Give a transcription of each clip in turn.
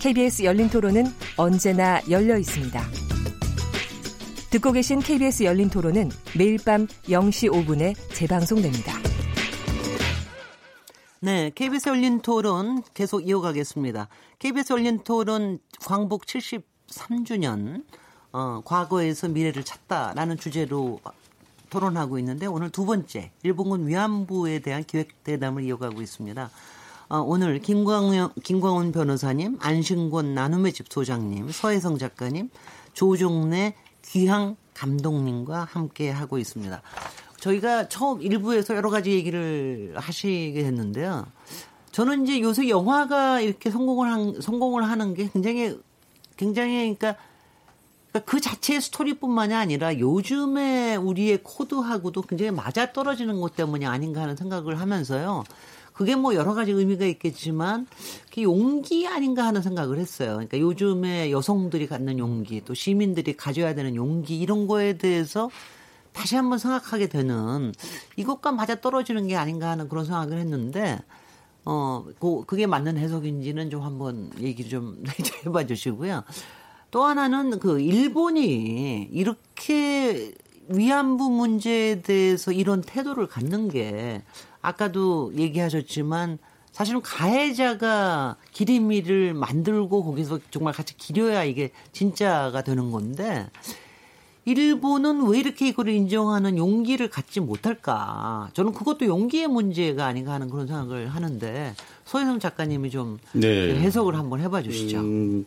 KBS 열린 토론은 언제나 열려 있습니다. 듣고 계신 KBS 열린 토론은 매일 밤 0시 5분에 재방송됩니다. 네, KBS 열린 토론 계속 이어가겠습니다. KBS 열린 토론 광복 73주년 어, 과거에서 미래를 찾다라는 주제로 토론하고 있는데 오늘 두 번째 일본군 위안부에 대한 기획 대담을 이어가고 있습니다. 어, 오늘 김광훈, 김광훈 변호사님, 안신권 나눔의 집 소장님, 서혜성 작가님, 조종래 귀향 감독님과 함께 하고 있습니다. 저희가 처음 일부에서 여러 가지 얘기를 하시게 됐는데요. 저는 이제 요새 영화가 이렇게 성공을 한, 성공을 하는 게 굉장히 굉장히 그러니까 그러니까 그 자체의 스토리뿐만이 아니라 요즘에 우리의 코드하고도 굉장히 맞아 떨어지는 것 때문이 아닌가 하는 생각을 하면서요. 그게 뭐 여러 가지 의미가 있겠지만 그 용기 아닌가 하는 생각을 했어요. 그러니까 요즘에 여성들이 갖는 용기 또 시민들이 가져야 되는 용기 이런 거에 대해서 다시 한번 생각하게 되는 이것과 맞아 떨어지는 게 아닌가 하는 그런 생각을 했는데 어, 그게 맞는 해석인지는 좀 한번 얘기 좀 해봐 주시고요. 또 하나는 그 일본이 이렇게 위안부 문제에 대해서 이런 태도를 갖는 게 아까도 얘기하셨지만 사실은 가해자가 기림이를 만들고 거기서 정말 같이 기려야 이게 진짜가 되는 건데 일본은 왜 이렇게 이걸 인정하는 용기를 갖지 못할까? 저는 그것도 용기의 문제가 아닌가 하는 그런 생각을 하는데 서혜성 작가님이 좀 네. 해석을 한번 해봐 주시죠. 음,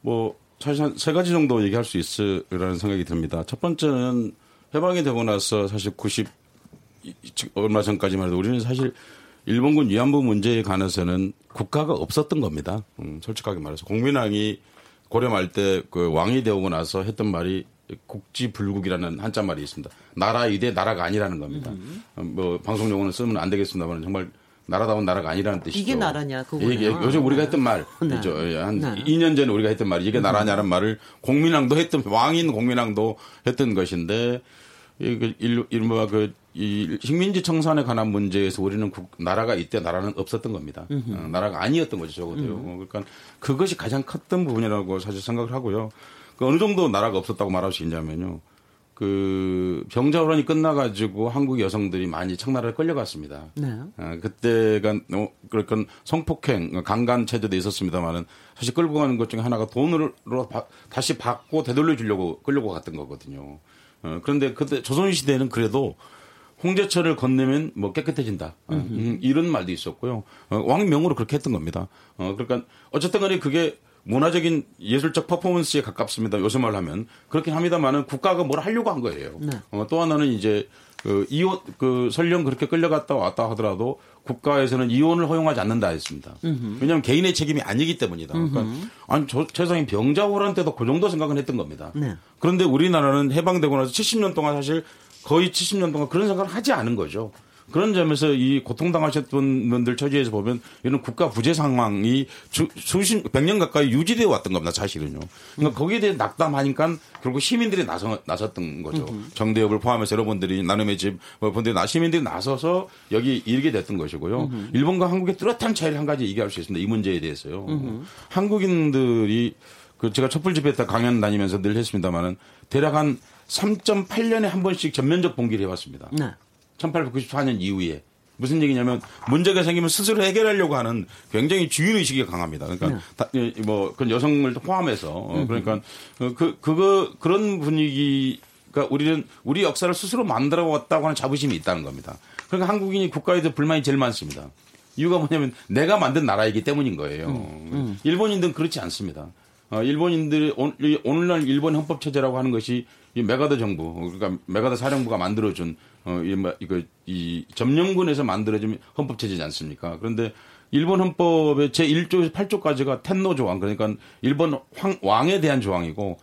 뭐 사실 한 세 가지 정도 얘기할 수 있으라는 생각이 듭니다. 첫 번째는 해방이 되고 나서 사실 90 얼마 전까지만 해도 우리는 사실 일본군 위안부 문제에 관해서는 국가가 없었던 겁니다. 음, 솔직하게 말해서 공민왕이 고려 말 때 그 왕이 되고 나서 했던 말이 국지불국이라는 한자 말이 있습니다. 나라 이대 나라가 아니라는 겁니다. 음. 뭐 방송 용어는 쓰면 안 되겠습니다만 정말 나라다운 나라가 아니라는 뜻이죠. 이게 나라냐 그거. 이게 요즘 우리가 했던 말, 네. 한 네. 2년 전에 우리가 했던 말이 이게 나라냐는 말을 공민왕도 했던 왕인 공민왕도 했던 것인데 일마 그 이 식민지 청산에 관한 문제에서 우리는 국, 나라가 이때 나라는 없었던 겁니다. 어, 나라가 아니었던 거죠 적어도요. 음. 그러니까 그것이 가장 컸던 부분이라고 사실 생각을 하고요. 그 어느 정도 나라가 없었다고 말할 수 있냐면요. 그 병자호란이 끝나가지고 한국 여성들이 많이 청나라에 끌려갔습니다. 네. 어, 그때가 어, 그러니까 성폭행, 강간 체제도 있었습니다만은 사실 끌고 가는 것 중에 하나가 돈으로 바, 다시 받고 되돌려 주려고 끌려고 갔던 거거든요. 어, 그런데 그때 조선 시대는 그래도 홍제철을 건네면 뭐 깨끗해진다. 어, 음, 이런 말도 있었고요. 어, 왕명으로 그렇게 했던 겁니다. 어, 그러니까 어쨌든 간에 그게 문화적인 예술적 퍼포먼스에 가깝습니다. 요새 말 하면. 그렇긴 합니다만은 국가가 뭘 하려고 한 거예요. 네. 어, 또 하나는 이제 그 이혼 그 설령 그렇게 끌려갔다 왔다 하더라도 국가에서는 이혼을 허용하지 않는다 했습니다. 음흠. 왜냐하면 개인의 책임이 아니기 때문이다. 그러니까 아니 저 세상에 병자호란 때도 그 정도 생각은 했던 겁니다. 네. 그런데 우리나라는 해방되고 나서 70년 동안 사실 거의 70년 동안 그런 생각을 하지 않은 거죠. 그런 점에서 이 고통당하셨던 분들 처지에서 보면 이런 국가 부재 상황이 수, 수십 백 년 가까이 유지되어 왔던 겁니다. 사실은요. 그러니까 거기에 대해 낙담하니까 결국 시민들이 나서 나섰던 거죠. 정대협을 포함해서 여러분들이 나눔의 집뭐 분들이 나 시민들이 나서서 여기 일게 됐던 것이고요. 일본과 한국의 뚜렷한 차이를 한 가지 얘기할 수 있습니다. 이 문제에 대해서요. 한국인들이 그 제가 촛불 집회 때 강연 다니면서 늘 했습니다마는 대략 한 3.8년에 한 번씩 전면적 봉기를 해왔습니다. 네. 1894년 이후에 무슨 얘기냐면 문제가 생기면 스스로 해결하려고 하는 굉장히 주인 의식이 강합니다. 그러니까 네. 다, 뭐 그런 여성을 포함해서 어, 그러니까 그 그거 그런 분위기가 우리는 우리 역사를 스스로 만들어 왔다고 하는 자부심이 있다는 겁니다. 그러니까 한국인이 국가에 대해 불만이 제일 많습니다. 이유가 뭐냐면 내가 만든 나라이기 때문인 거예요. 음, 음. 일본인들은 그렇지 않습니다. 어, 일본인들이 오늘날 일본 헌법 체제라고 하는 것이 이 메가더 정부 그러니까 메가더 사령부가 만들어준 어, 이, 뭐, 이거, 이 점령군에서 만들어진 헌법 체제지 않습니까? 그런데 일본 헌법의 제 1조에서 8조까지가 텐노 조항 그러니까 일본 황, 왕에 대한 조항이고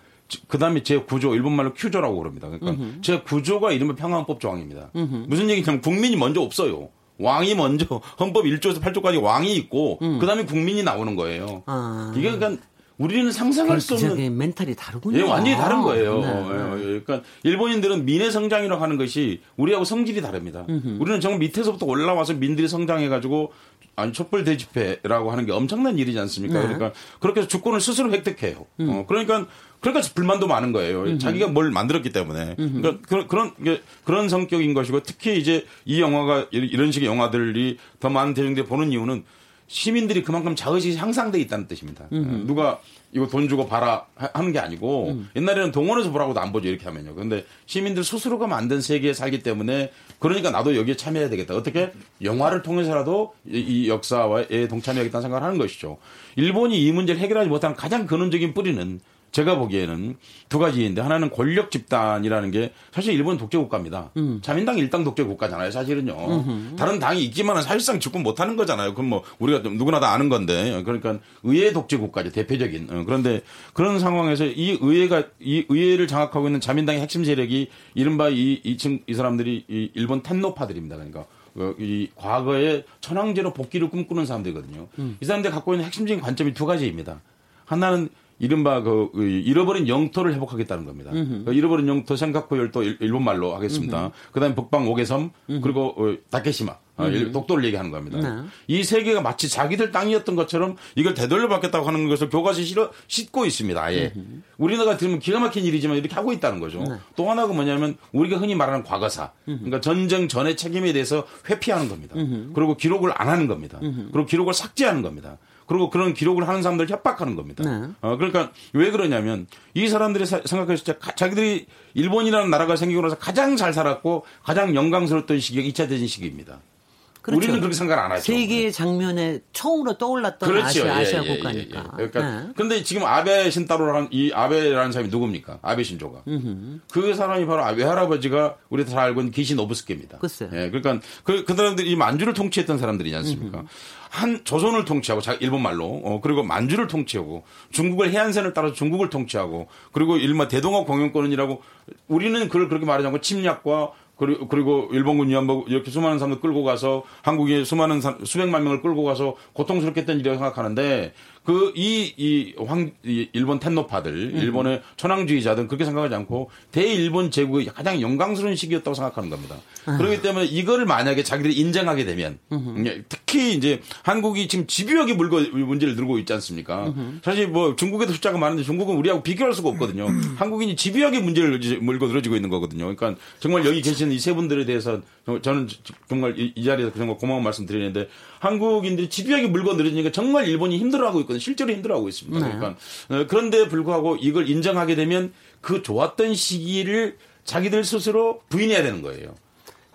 그 다음에 제 9조 일본말로 큐조라고 그럽니다. 그러니까 음흠. 제 9조가 이른바 평화헌법 조항입니다. 음흠. 무슨 얘기냐면 국민이 먼저 없어요. 왕이 먼저 헌법 1조에서 8조까지 왕이 있고 음. 그다음에 국민이 나오는 거예요. 아. 이게 그러니까 우리는 상상할 수 없는 멘탈이 다르군요. 예, 완전히 다른 거예요. 네, 네. 그러니까 일본인들은 민의 성장이라고 하는 것이 우리하고 성질이 다릅니다. 음흠. 우리는 정말 밑에서부터 올라와서 민들이 성장해 가지고 아니 촛불 대집회라고 하는 게 엄청난 일이지 않습니까? 네. 그러니까 그렇게 해서 주권을 스스로 획득해요. 음. 어, 그러니까 그러니까 불만도 많은 거예요. 음흠. 자기가 뭘 만들었기 때문에. 음흠. 그러니까 그런 그런 그런 성격인 것이고 특히 이제 이 영화가 이런 식의 영화들이 더 많은 대중들이 보는 이유는 시민들이 그만큼 자의식이 향상돼 있다는 뜻입니다. 음흠. 누가 이거 돈 주고 봐라 하는 게 아니고 음. 옛날에는 동원해서 보라고도 안 보죠 이렇게 하면요. 그런데 시민들 스스로가 만든 세계에 살기 때문에 그러니까 나도 여기에 참여해야 되겠다. 어떻게 영화를 통해서라도 이 역사에 동참해야겠다는 생각을 하는 것이죠. 일본이 이 문제를 해결하지 못한 가장 근원적인 뿌리는 제가 보기에는 두 가지인데 하나는 권력 집단이라는 게 사실 일본 독재 국가입니다. 음. 자민당 일당 독재 국가잖아요. 사실은요. 음흠. 다른 당이 있지만은 사실상 집권 못하는 거잖아요. 그럼 뭐 우리가 누구나 다 아는 건데 그러니까 의회 독재 국가죠. 대표적인. 어, 그런데 그런 상황에서 이 의회가 이 의회를 장악하고 있는 자민당의 핵심 세력이 이른바 이 이층 이 사람들이 이 일본 텐노파들입니다. 그러니까 어, 이 과거에 천황제로 복귀를 꿈꾸는 사람들이거든요. 음. 이 사람들이 갖고 있는 핵심적인 관점이 두 가지입니다. 하나는 이른바 그 잃어버린 영토를 회복하겠다는 겁니다. 그 잃어버린 영토 생각고 열도 일본 말로 하겠습니다. 그다음에 북방 오개섬 그리고 어, 다케시마 어, 독도를 얘기하는 겁니다. 네. 이세 개가 마치 자기들 땅이었던 것처럼 이걸 되돌려 받겠다고 하는 것을 교과서에 실어 싣고 있습니다. 아예 우리나라가 들으면 기가 막힌 일이지만 이렇게 하고 있다는 거죠. 네. 또 하나가 뭐냐면 우리가 흔히 말하는 과거사, 그러니까 전쟁 전의 책임에 대해서 회피하는 겁니다. 그리고 기록을 안 하는 겁니다. 그리고 기록을 삭제하는 겁니다. 그리고 그런 기록을 하는 사람들 협박하는 겁니다. 네. 어, 그러니까 왜 그러냐면 이 사람들이 생각했을 때 자기들이 일본이라는 나라가 생기고 나서 가장 잘 살았고 가장 영광스러웠던 시기가 2차 대전 시기입니다. 그렇죠. 우리는 그렇게 생각 안 하죠. 세계 장면에 처음으로 떠올랐던 그렇죠. 아시아, 예, 아시아 예, 예, 국가니까. 예, 예. 그러니까 네. 근데 지금 아베 신따로라는 이 아베라는 사람이 누굽니까? 아베 신조가. 음흠. 그 사람이 바로 아베 할아버지가 우리 다 알고 있는 기신 오브스케입니다. 글쎄. 예. 그러니까 그, 그 사람들이 이 만주를 통치했던 사람들이지 않습니까? 음흠. 한 조선을 통치하고 자 일본 말로 어 그리고 만주를 통치하고 중국을 해안선을 따라서 중국을 통치하고 그리고 일마 대동아 공영권이라고 우리는 그걸 그렇게 말하지 않고 침략과 그리고, 그리고 일본군 위안부 이렇게 수많은 사람들 끌고 가서 한국에 수많은 사, 수백만 명을 끌고 가서 고통스럽게 했던 일이라고 생각하는데 그, 이, 이, 황, 이 일본 텐노파들, 음. 일본의 천황주의자들 그렇게 생각하지 않고 대일본 제국의 가장 영광스러운 시기였다고 생각하는 겁니다. 아. 그렇기 때문에 이거를 만약에 자기들이 인정하게 되면 음흠. 특히 이제 한국이 지금 집요하게 물고, 문제를 들고 있지 않습니까? 음흠. 사실 뭐 중국에도 숫자가 많은데 중국은 우리하고 비교할 수가 없거든요. 한국인이 집요하게 문제를 물고 늘어지고 있는 거거든요. 그러니까 정말 여기 계시는 이 세 분들에 대해서 저는 정말 이, 이 자리에서 정말 고마운 말씀 드리는데 한국인들이 집요하게 물고 늘어지니까 정말 일본이 힘들어하고 있거든요. 실제로 힘들어하고 있습니다. 네. 그러니까 어, 그런데 불구하고 이걸 인정하게 되면 그 좋았던 시기를 자기들 스스로 부인해야 되는 거예요.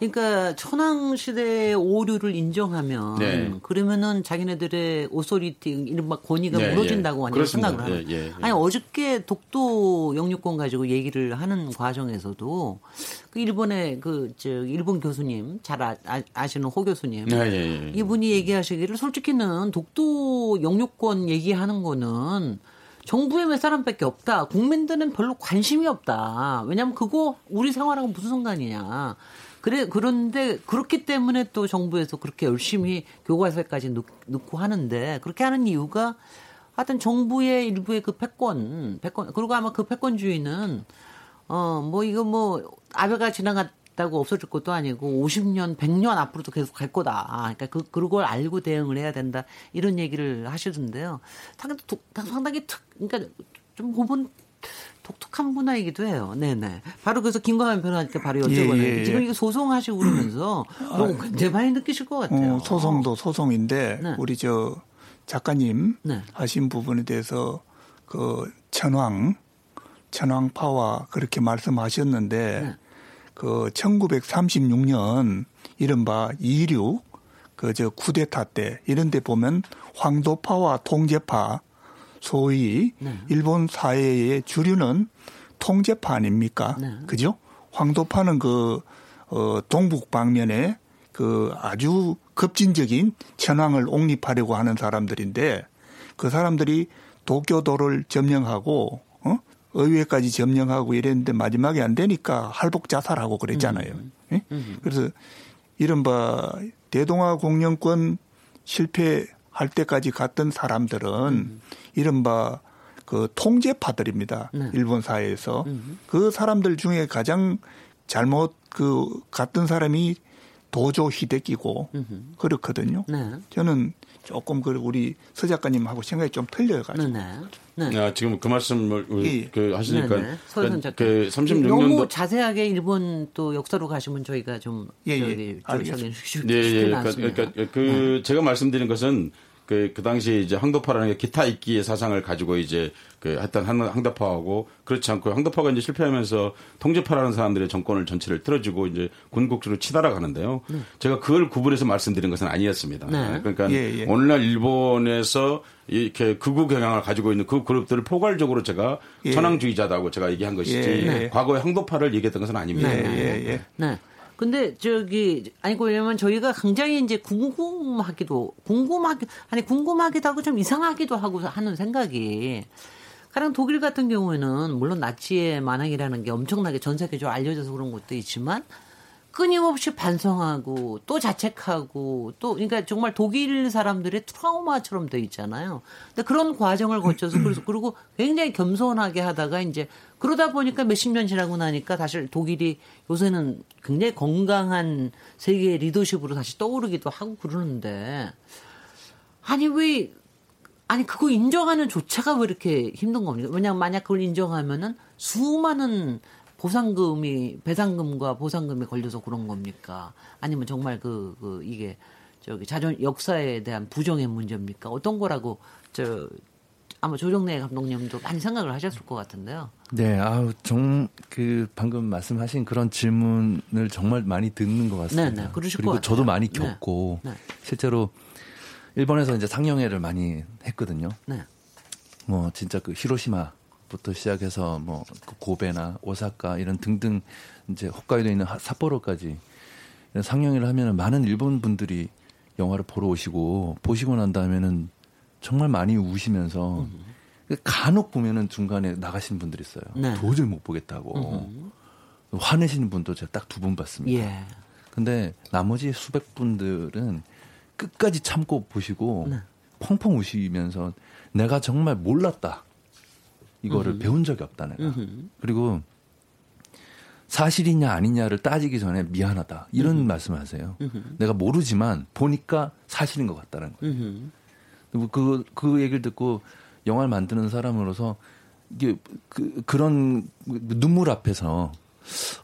그러니까 천황 시대의 오류를 인정하면 네. 그러면은 자기네들의 오소리티 이른바 권위가 네, 무너진다고 예. 완전 생각을 하는. 예, 예, 예, 아니 어저께 독도 영유권 가지고 얘기를 하는 과정에서도 그 일본의 그저 일본 교수님 잘 아, 아 시는 호 교수님 네, 예, 예, 이분이 얘기하시기를 솔직히는 독도 영유권 얘기하는 거는 정부에 몇 사람밖에 없다. 국민들은 별로 관심이 없다. 왜냐하면 그거 우리 생활하고 무슨 상관이냐. 그래 그런데 그렇기 때문에 또 정부에서 그렇게 열심히 교과서까지 넣고 하는데 그렇게 하는 이유가 하여튼 정부의 일부의 그 패권, 패권 그리고 아마 그 패권주의는 어 뭐 이거 뭐 아베가 지나갔다고 없어질 것도 아니고 50년, 100년 앞으로도 계속 갈 거다. 그러니까 그 그걸 알고 대응을 해야 된다. 이런 얘기를 하시던데요. 상당히 상당히 특 그러니까 좀 보면 독특한 문화이기도 해요. 네네. 바로 그래서 김광현 변호사님께 바로 여쭤보는 예, 예, 예. 지금 이거 소송하시고 그러면서 너무 굉장히 많이 느끼실 것 같아요. 어, 소송도 소송인데 네. 우리 저 작가님 네. 하신 부분에 대해서 그 천황 천황파와 그렇게 말씀하셨는데 네. 그 1936년 이른바 이륙 그저 쿠데타 때 이런 데 보면 황도파와 통제파 소위 네. 일본 사회의 주류는 통제파 아닙니까? 네. 그죠? 황도파는 그, 어, 동북 방면에 그 아주 급진적인 천황을 옹립하려고 하는 사람들인데 그 사람들이 도교도를 점령하고 어? 의회까지 점령하고 이랬는데 마지막에 안 되니까 할복 자살하고 그랬잖아요. 음. 예? 음. 그래서 이른바 대동아 공영권 실패 할 때까지 갔던 사람들은 음. 이른바 그 통제파들입니다. 네. 일본 사회에서 음. 그 사람들 중에 가장 잘못 그 갔던 사람이 도조 히데키고 음. 그렇거든요. 네. 저는 조금 그 우리 서 작가님하고 생각이 좀 틀려가지고. 네. 네. 네. 아, 지금 그 말씀을 예. 그 하시니까 네, 네. 그, 그 36년도 너무 자세하게 일본 또 역사로 가시면 저희가 좀 예, 예. 저기 예, 예. 그러니까, 그러니까 그 네. 제가 말씀드린 것은 그, 그 당시에 이제 항도파라는 게 기타 이끼의 사상을 가지고 이제 그 했던 항도파하고 그렇지 않고 항도파가 이제 실패하면서 통제파라는 사람들의 정권을 전체를 틀어주고 이제 군국주로 치달아 가는데요. 네. 제가 그걸 구분해서 말씀드린 것은 아니었습니다. 네. 그러니까 예, 예. 오늘날 일본에서 이렇게 극우 경향을 가지고 있는 그 그룹들을 포괄적으로 제가 예. 천황주의자다고 제가 얘기한 것이지 예, 예. 과거의 항도파를 얘기했던 것은 아닙니다. 네. 근데 저기 아니 그 왜냐면 저희가 굉장히 이제 궁금하기도 궁금하기 아니 궁금하기도 하고 좀 이상하기도 하고 하는 생각이. 가령 독일 같은 경우에는 물론 나치의 만행이라는 게 엄청나게 전 세계적으로 알려져서 그런 것도 있지만 끊임없이 반성하고 또 자책하고 또 그러니까 정말 독일 사람들의 트라우마처럼 돼 있잖아요. 근데 그런 과정을 거쳐서 그래서 그리고 굉장히 겸손하게 하다가 이제 그러다 보니까 몇십 년 지나고 나니까 사실 독일이 요새는 굉장히 건강한 세계 리더십으로 다시 떠오르기도 하고 그러는데 아니 왜 아니 그거 인정하는 조차가 왜 이렇게 힘든 겁니까? 왜냐하면 만약 그걸 인정하면은 수많은 보상금이 배상금과 보상금이 걸려서 그런 겁니까? 아니면 정말 그, 그 이게 저기 자존 역사에 대한 부정의 문제입니까? 어떤 거라고 저 아마 조정래 감독님도 많이 생각을 하셨을 것 같은데요. 네, 아우 정그 방금 말씀하신 그런 질문을 정말 많이 듣는 것 같습니다. 네, 네, 그리고 저도 많이 네, 겪고 네, 네. 실제로 일본에서 이제 상영회를 많이 했거든요. 네. 뭐 진짜 그 히로시마 부터 시작해서 뭐그 고베나 오사카 이런 등등 이제 홋카이도에 있는 삿포로까지 상영회를 하면은 많은 일본 분들이 영화를 보러 오시고 보시고 난 다음에는 정말 많이 우시면서 음. 간혹 보면은 중간에 나가신 분들이 있어요. 네. 도저히 못 보겠다고 음. 화내시는 분도 제가 딱 두 분 봤습니다. 예. 근데 나머지 수백 분들은 끝까지 참고 보시고 네. 펑펑 우시면서 내가 정말 몰랐다. 이거를. 배운 적이 없다 내가. 그리고 사실이냐 아니냐를 따지기 전에 미안하다 이런 음흠. 말씀하세요. 내가 모르지만 보니까 사실인 것 같다는 거예요. 그, 그 얘기를 듣고 영화를 만드는 사람으로서 이게 그, 그런 눈물 앞에서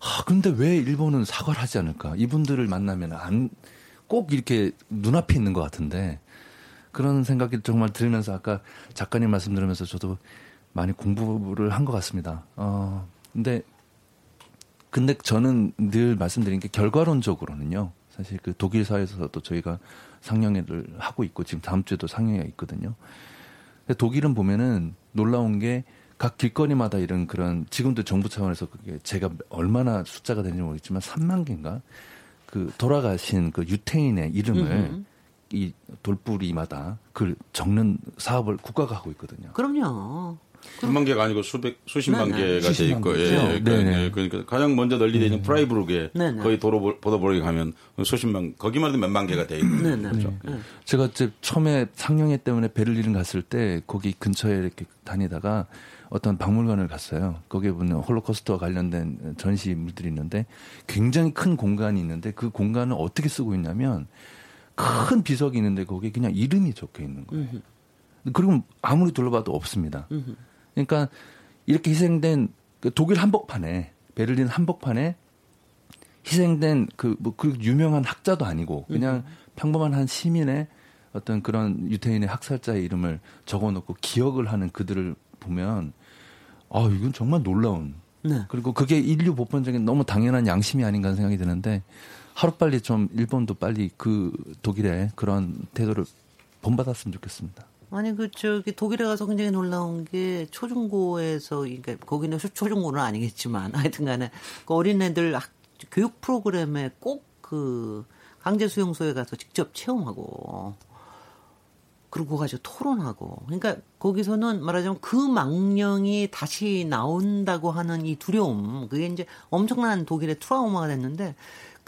아, 근데 왜 일본은 사과를 하지 않을까? 이분들을 만나면 안, 꼭 이렇게 눈앞에 있는 것 같은데 그런 생각이 정말 들으면서 아까 작가님 말씀 들으면서 저도 많이 공부를 한 것 같습니다. 어, 근데, 근데 저는 늘 말씀드린 게 결과론적으로는요. 사실 그 독일 사회에서도 저희가 상영회를 하고 있고 지금 다음 주에도 상영회가 있거든요. 독일은 보면은 놀라운 게 각 길거리마다 이런 그런 지금도 정부 차원에서 그게 제가 얼마나 숫자가 되는지 모르겠지만 3만 개인가 그 돌아가신 그 유태인의 이름을 음흠. 이 돌뿌리마다 그 적는 사업을 국가가 하고 있거든요. 그럼요. 수만 개가 아니고 수백 수십만 네네. 개가 돼 있고 예, 예. 그러니까, 예. 그러니까 가장 먼저 널리 되는 프라이브룩에 거의 도로 보도보게 가면 수십만 거기만 해도 몇만 개가 돼 있는 거죠. 네. 제가 이제 처음에 상영회 때문에 베를린 갔을 때 거기 근처에 이렇게 다니다가 어떤 박물관을 갔어요. 거기에 보면 홀로코스트와 관련된 전시물들이 있는데 굉장히 큰 공간이 있는데 그 공간을 어떻게 쓰고 있냐면 큰 비석이 있는데 거기에 그냥 이름이 적혀 있는 거예요. 그리고 아무리 둘러봐도 없습니다. 그러니까 이렇게 희생된 그 독일 한복판에 베를린 한복판에 희생된 그 뭐그 뭐 그 유명한 학자도 아니고 그냥 음. 평범한 한 시민의 어떤 그런 유태인의 학살자의 이름을 적어놓고 기억을 하는 그들을 보면 아 이건 정말 놀라운 네. 그리고 그게 인류 보편적인 너무 당연한 양심이 아닌가 생각이 드는데 하루빨리 좀 일본도 빨리 그 독일의 그런 태도를 본받았으면 좋겠습니다. 아니 그 저기 독일에 가서 굉장히 놀라운 게 초중고에서 그러니까 거기는 초중고는 아니겠지만 하여튼간에 그 어린애들 학, 교육 프로그램에 꼭 그 강제 수용소에 가서 직접 체험하고 그리고 가지고 토론하고. 그러니까 거기서는 말하자면 그 망령이 다시 나온다고 하는 이 두려움 그게 이제 엄청난 독일의 트라우마가 됐는데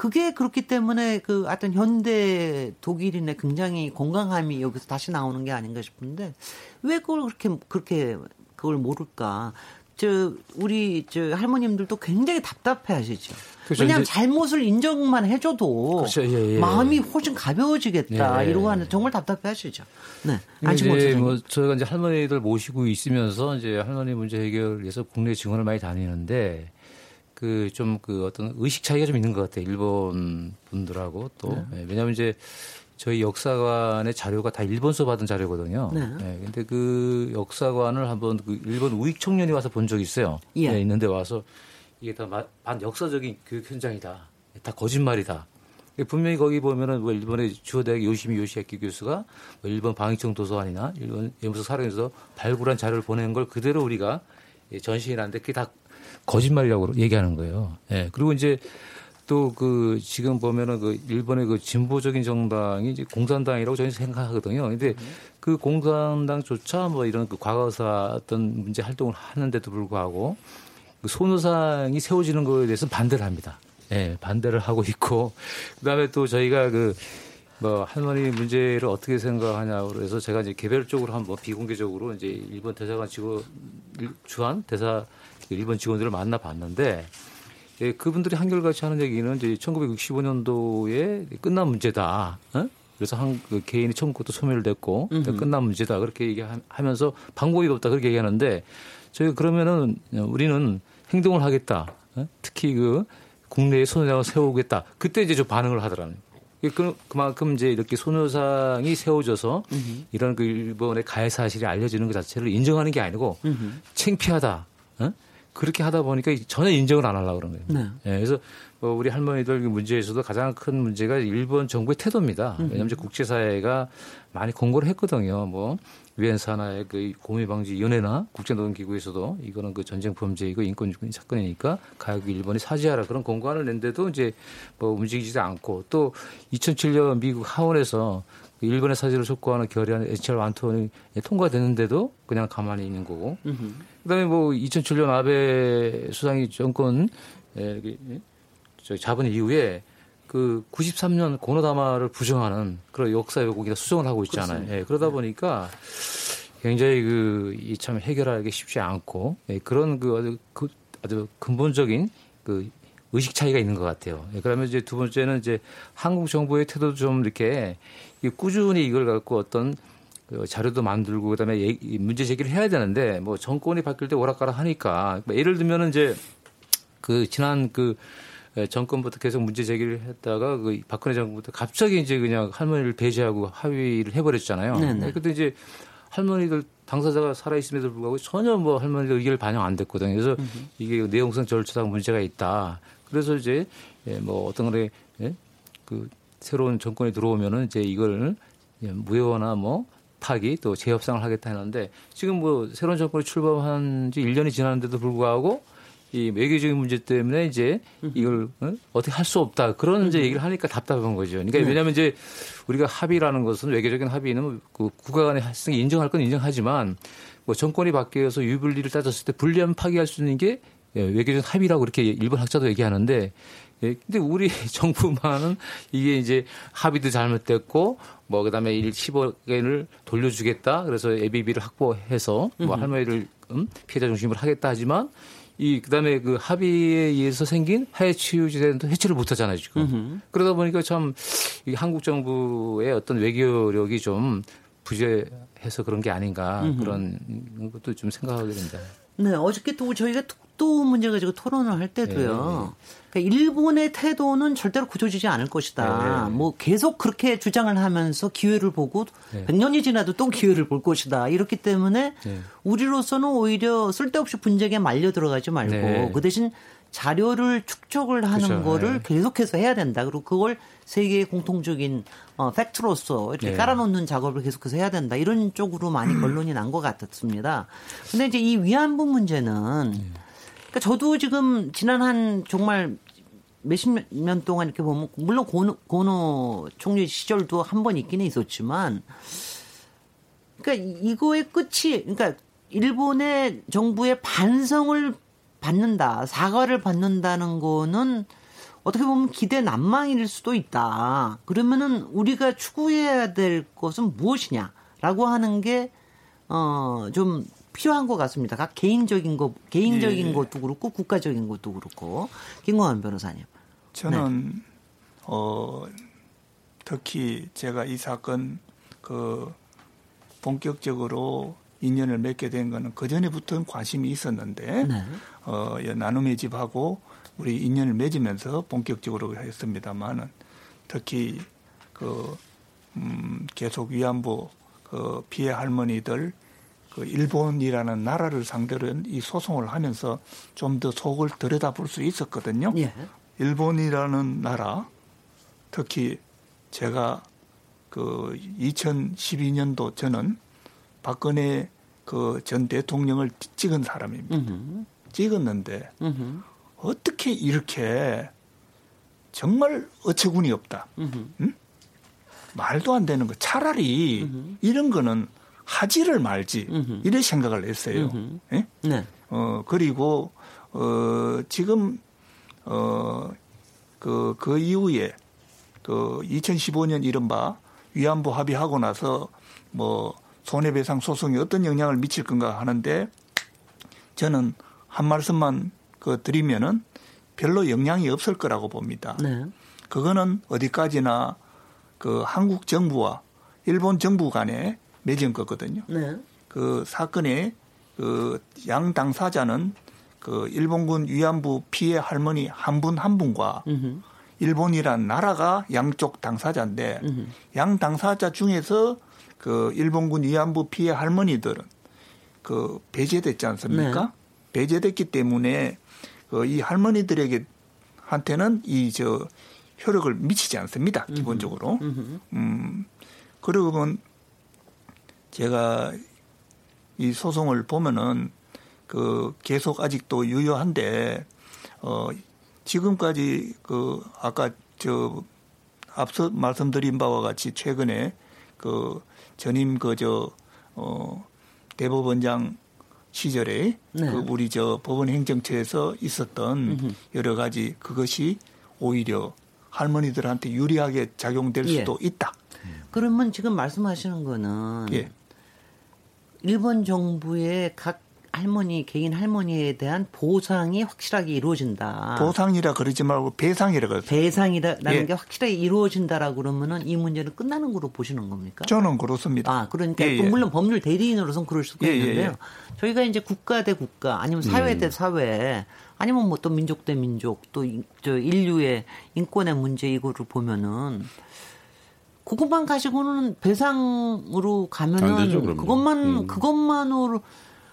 그게 그렇기 때문에 그 어떤 현대 독일인의 굉장히 건강함이 여기서 다시 나오는 게 아닌가 싶은데 왜 그걸 그렇게 그렇게 그걸 모를까? 저 우리 저 할머님들도 굉장히 답답해 하시죠. 그렇죠. 왜냐하면 잘못을 인정만 해줘도 그렇죠. 예, 예. 마음이 훨씬 가벼워지겠다 예, 이러고 하는 정말 답답해 하시죠. 네. 이제 뭐 저희가 이제 할머니들 모시고 있으면서 이제 할머니 문제 해결 위해서 국내 증원을 많이 다니는데 그 좀그 그 어떤 의식 차이가 좀 있는 것 같아요. 일본 분들하고 또 네. 예, 왜냐하면 이제 저희 역사관의 자료가 다 일본서 받은 자료거든요. 네. 네. 근데 그 역사관을 한번 그 일본 우익 청년이 와서 본 적이 있어요. 예. 네, 있는데 와서 이게 다 반 역사적인 교육 현장이다. 다 거짓말이다. 분명히 거기 보면은 뭐 일본의 주요 대학 요시미 요시아키 교수가 뭐 일본 방위청 도서관이나 일본 연구소 사령에서 발굴한 자료를 보낸 걸 그대로 우리가 전시해 놨는데 그게 다 거짓말이라고 얘기하는 거예요. 예. 그리고 이제 또 그 지금 보면은 그 일본의 그 진보적인 정당이 이제 공산당이라고 저는 생각하거든요. 근데 그 공산당조차 뭐 이런 그 과거사 어떤 문제 활동을 하는데도 불구하고 그 손우상이 세워지는 거에 대해서 반대를 합니다. 예, 반대를 하고 있고 그다음에 또 저희가 그 뭐 할머니 문제를 어떻게 생각하냐 그래서 제가 이제 개별적으로 한번 비공개적으로 이제 일본 대사관 직원 주한 대사 일본 직원들을 만나 봤는데 예, 그분들이 한결같이 하는 얘기는 이제 1965년도에 끝난 문제다. 어? 그래서 한 그 개인이 처음부터 소멸됐고 끝난 문제다 그렇게 얘기하면서 방법이 없다 그렇게 얘기하는데 저희 그러면은 우리는 행동을 하겠다. 어? 특히 그 국내에 소녀상을 세우겠다. 그때 이제 좀 반응을 하더라는. 그, 그만큼 이제 이렇게 소녀상이 세워져서 음흠. 이런 그 일본의 가해 사실이 알려지는 것 자체를 인정하는 게 아니고 음흠. 창피하다. 어? 그렇게 하다 보니까 전혀 인정을 안 하려고 그런 거예요. 네. 네. 그래서 뭐 우리 할머니들 문제에서도 가장 큰 문제가 일본 정부의 태도입니다. 왜냐하면 이제 국제사회가 많이 공고를 했거든요. 뭐 유엔 산하의 그 고미 방지 연회나 국제노동기구에서도 이거는 그 전쟁 범죄이고 인권 사건이니까 가격 일본이 사죄하라 그런 공고안을 낸데도 이제 뭐 움직이지 않고 또 2007년 미국 하원에서 그 일본의 사죄를 촉구하는 결의안 HR 완투원이 통과됐는데도 그냥 가만히 있는 거고. 그다음에 뭐 2007년 아베 수상이 정권 에, 저 잡은 이후에 그 93년 고노다마를 부정하는 그런 역사 왜곡이나 수정을 하고 있잖아요. 예, 그러다 네. 보니까 굉장히 그 이 참 해결하기 쉽지 않고 예, 그런 그 아주, 그 아주 근본적인 그 의식 차이가 있는 것 같아요. 예, 그러면 이제 두 번째는 이제 한국 정부의 태도도 좀 이렇게 꾸준히 이걸 갖고 어떤 그 자료도 만들고 그다음에 문제 제기를 해야 되는데 뭐 정권이 바뀔 때 오락가락 하니까 뭐 예를 들면은 이제 그 지난 그 정권부터 계속 문제 제기를 했다가 그 박근혜 정부부터 갑자기 이제 그냥 할머니를 배제하고 합의를 해버렸잖아요. 네네. 근데 이제 할머니들 당사자가 살아있음에도 불구하고 전혀 뭐 할머니들 의견을 반영 안 됐거든요. 그래서. 이게 내용성 절차상 문제가 있다. 그래서 이제 예, 뭐 어떤 거에 예? 그 새로운 정권이 들어오면은 이제 이걸 예, 무효나 뭐 파기 또 재협상을 하겠다 했는데 지금 뭐 새로운 정권이 출범한 지 1년이 지났는데도 불구하고 이 외교적인 문제 때문에 이제 이걸 어? 떻게 할 수 없다 그런 이제 얘기를 하니까 답답한 거죠. 그러니까 네. 왜냐하면 이제 우리가 합의라는 것은 외교적인 합의는 그 국가 간의 할성 인정할 건 인정하지만 뭐 정권이 바뀌어서 유불리를 따졌을 때 불리하면 파기할 수 있는 게 예, 외교적 합의라고 그렇게 일본 학자도 얘기하는데 예, 근데 우리 정부만은 이게 이제 합의도 잘못됐고 뭐 그다음에 일 10억 엔을 돌려주겠다. 그래서 예비비를 확보해서 뭐 할머니를 음, 피해자 중심으로 하겠다 하지만 이 그다음에 그 합의에 의해서 생긴 해외 치유지대도 해체를 못 하잖아요 지금. 음흠. 그러다 보니까 참 이 한국 정부의 어떤 외교력이 좀 부재해서 그런 게 아닌가 음흠. 그런 것도 좀 생각하게 됩니다. 네, 어저께 또 저희가 또 문제 가지고 토론을 할 때도요. 네. 그러니까 일본의 태도는 절대로 굳어지지 않을 것이다. 네. 뭐 계속 그렇게 주장을 하면서 기회를 보고 네. 100년이 지나도 또 기회를 볼 것이다. 이렇기 때문에 네. 우리로서는 오히려 쓸데없이 분쟁에 말려 들어가지 말고 네. 그 대신 자료를 축적을 하는 그렇죠. 거를 네. 계속해서 해야 된다. 그리고 그걸 세계의 공통적인 어, 팩트로서 이렇게 네. 깔아놓는 작업을 계속해서 해야 된다. 이런 쪽으로 많이 결론이 난 것 같았습니다. 근데 이제 이 위안부 문제는 네. 그러니까 저도 지금 지난 한 정말 몇십 년 동안 이렇게 보면 물론 고노, 고노 총리 시절도 한 번 있기는 있었지만 그러니까 이거의 끝이 그러니까 일본의 정부의 반성을 받는다 사과를 받는다는 거는 어떻게 보면 기대 난망일 수도 있다. 그러면은 우리가 추구해야 될 것은 무엇이냐라고 하는 게 어, 좀 필요한 것 같습니다. 각 개인적인 거, 개인적인 예. 것도 그렇고 국가적인 것도 그렇고. 김광환 변호사님. 저는, 네. 어, 특히 제가 이 사건 그 본격적으로 인연을 맺게 된 거는 그 전에부터 관심이 있었는데, 네. 어, 나눔의 집하고 우리 인연을 맺으면서 본격적으로 했습니다만은 특히 그, 음, 계속 위안부 그 피해 할머니들 그 일본이라는 나라를 상대로 이 소송을 하면서 좀 더 속을 들여다볼 수 있었거든요. 예. 일본이라는 나라 특히 제가 그 2012년도 저는 박근혜 그 전 대통령을 찍은 사람입니다. 음흠. 찍었는데 음흠. 어떻게 이렇게 정말 어처구니 없다. 응? 말도 안 되는 거. 차라리 음흠. 이런 거는 하지를 말지 음흠. 이런 생각을 했어요. 예? 네. 어 그리고 어 지금 어그그 그 이후에 그 2015년 이른바 위안부 합의하고 나서 뭐 손해배상 소송이 어떤 영향을 미칠 건가 하는데 저는 한 말씀만 그 드리면은 별로 영향이 없을 거라고 봅니다. 네. 그거는 어디까지나 그 한국 정부와 일본 정부 간에 맺은 거거든요. 네. 그 사건의 그 양 당사자는 그 일본군 위안부 피해 할머니 한 분한 한 분과. 일본이란 나라가 양쪽 당사자인데. 양 당사자 중에서 그 일본군 위안부 피해 할머니들은 그 배제됐지 않습니까? 네. 배제됐기 때문에 그 이 할머니들에게 한테는 이 저 효력을 미치지 않습니다. 기본적으로. 음, 그리고 보면 제가 이 소송을 보면은 그 계속 아직도 유효한데 어 지금까지 그 아까 저 앞서 말씀드린 바와 같이 최근에 그 전임 그저 어 대법원장 시절에 네. 그 우리 저 법원 행정처에서 있었던 음흠. 여러 가지 그것이 오히려 할머니들한테 유리하게 작용될 예. 수도 있다. 그러면 지금 말씀하시는 거는 예. 일본 정부의 각 할머니 개인 할머니에 대한 보상이 확실하게 이루어진다. 보상이라 그러지 말고 배상이라 그러죠. 배상이라는 예. 게 확실하게 이루어진다라고 그러면은 이 문제는 끝나는 거로 보시는 겁니까? 저는 그렇습니다. 아 그러니까 예, 예. 물론 법률 대리인으로서는 그럴 수가 예, 예, 있는데요. 저희가 이제 국가 대 국가 아니면 사회 대 음. 사회 아니면 뭐 또 민족 대 민족 또 저 인류의 인권의 문제 이거를 보면은 그것만 가지고는 배상으로 가면은 되죠, 그것만 음. 그것만으로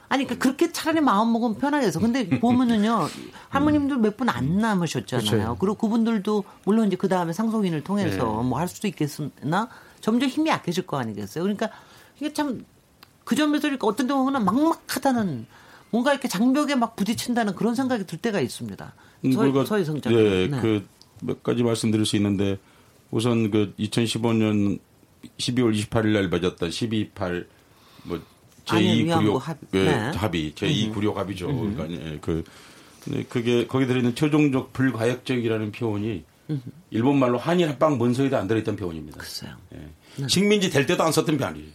아니, 그러니까 그렇게 차라리 마음 먹으면 편하게 해서. 근데 보면은요, 할머님들 몇 분 안 남으셨잖아요. 그렇죠. 그리고 그분들도 물론 이제 그 다음에 상속인을 통해서 네. 뭐할 수도 있겠으나 점점 힘이 약해질 거 아니겠어요. 그러니까 이게 참 그 점에서 이렇게 어떤 데 보면 막막하다는 뭔가 이렇게 장벽에 막 부딪힌다는 그런 생각이 들 때가 있습니다. 서, 서희 성장. 네, 네. 그몇 가지 말씀드릴 수 있는데 우선 그 2015년 12월 28일 날 맺었던 12.8 뭐 제2 구력 합, 예, 네. 합의, 제2 구력 합의죠. 음. 그러니까 예, 그 그게 거기 들어있는 최종적 불가역적이라는 표현이 음흠. 일본 말로 한일 합방 문서에도 안 들어있던 표현입니다. 글쎄요. 예. 네. 식민지 될 때도 안 썼던 표현이에요.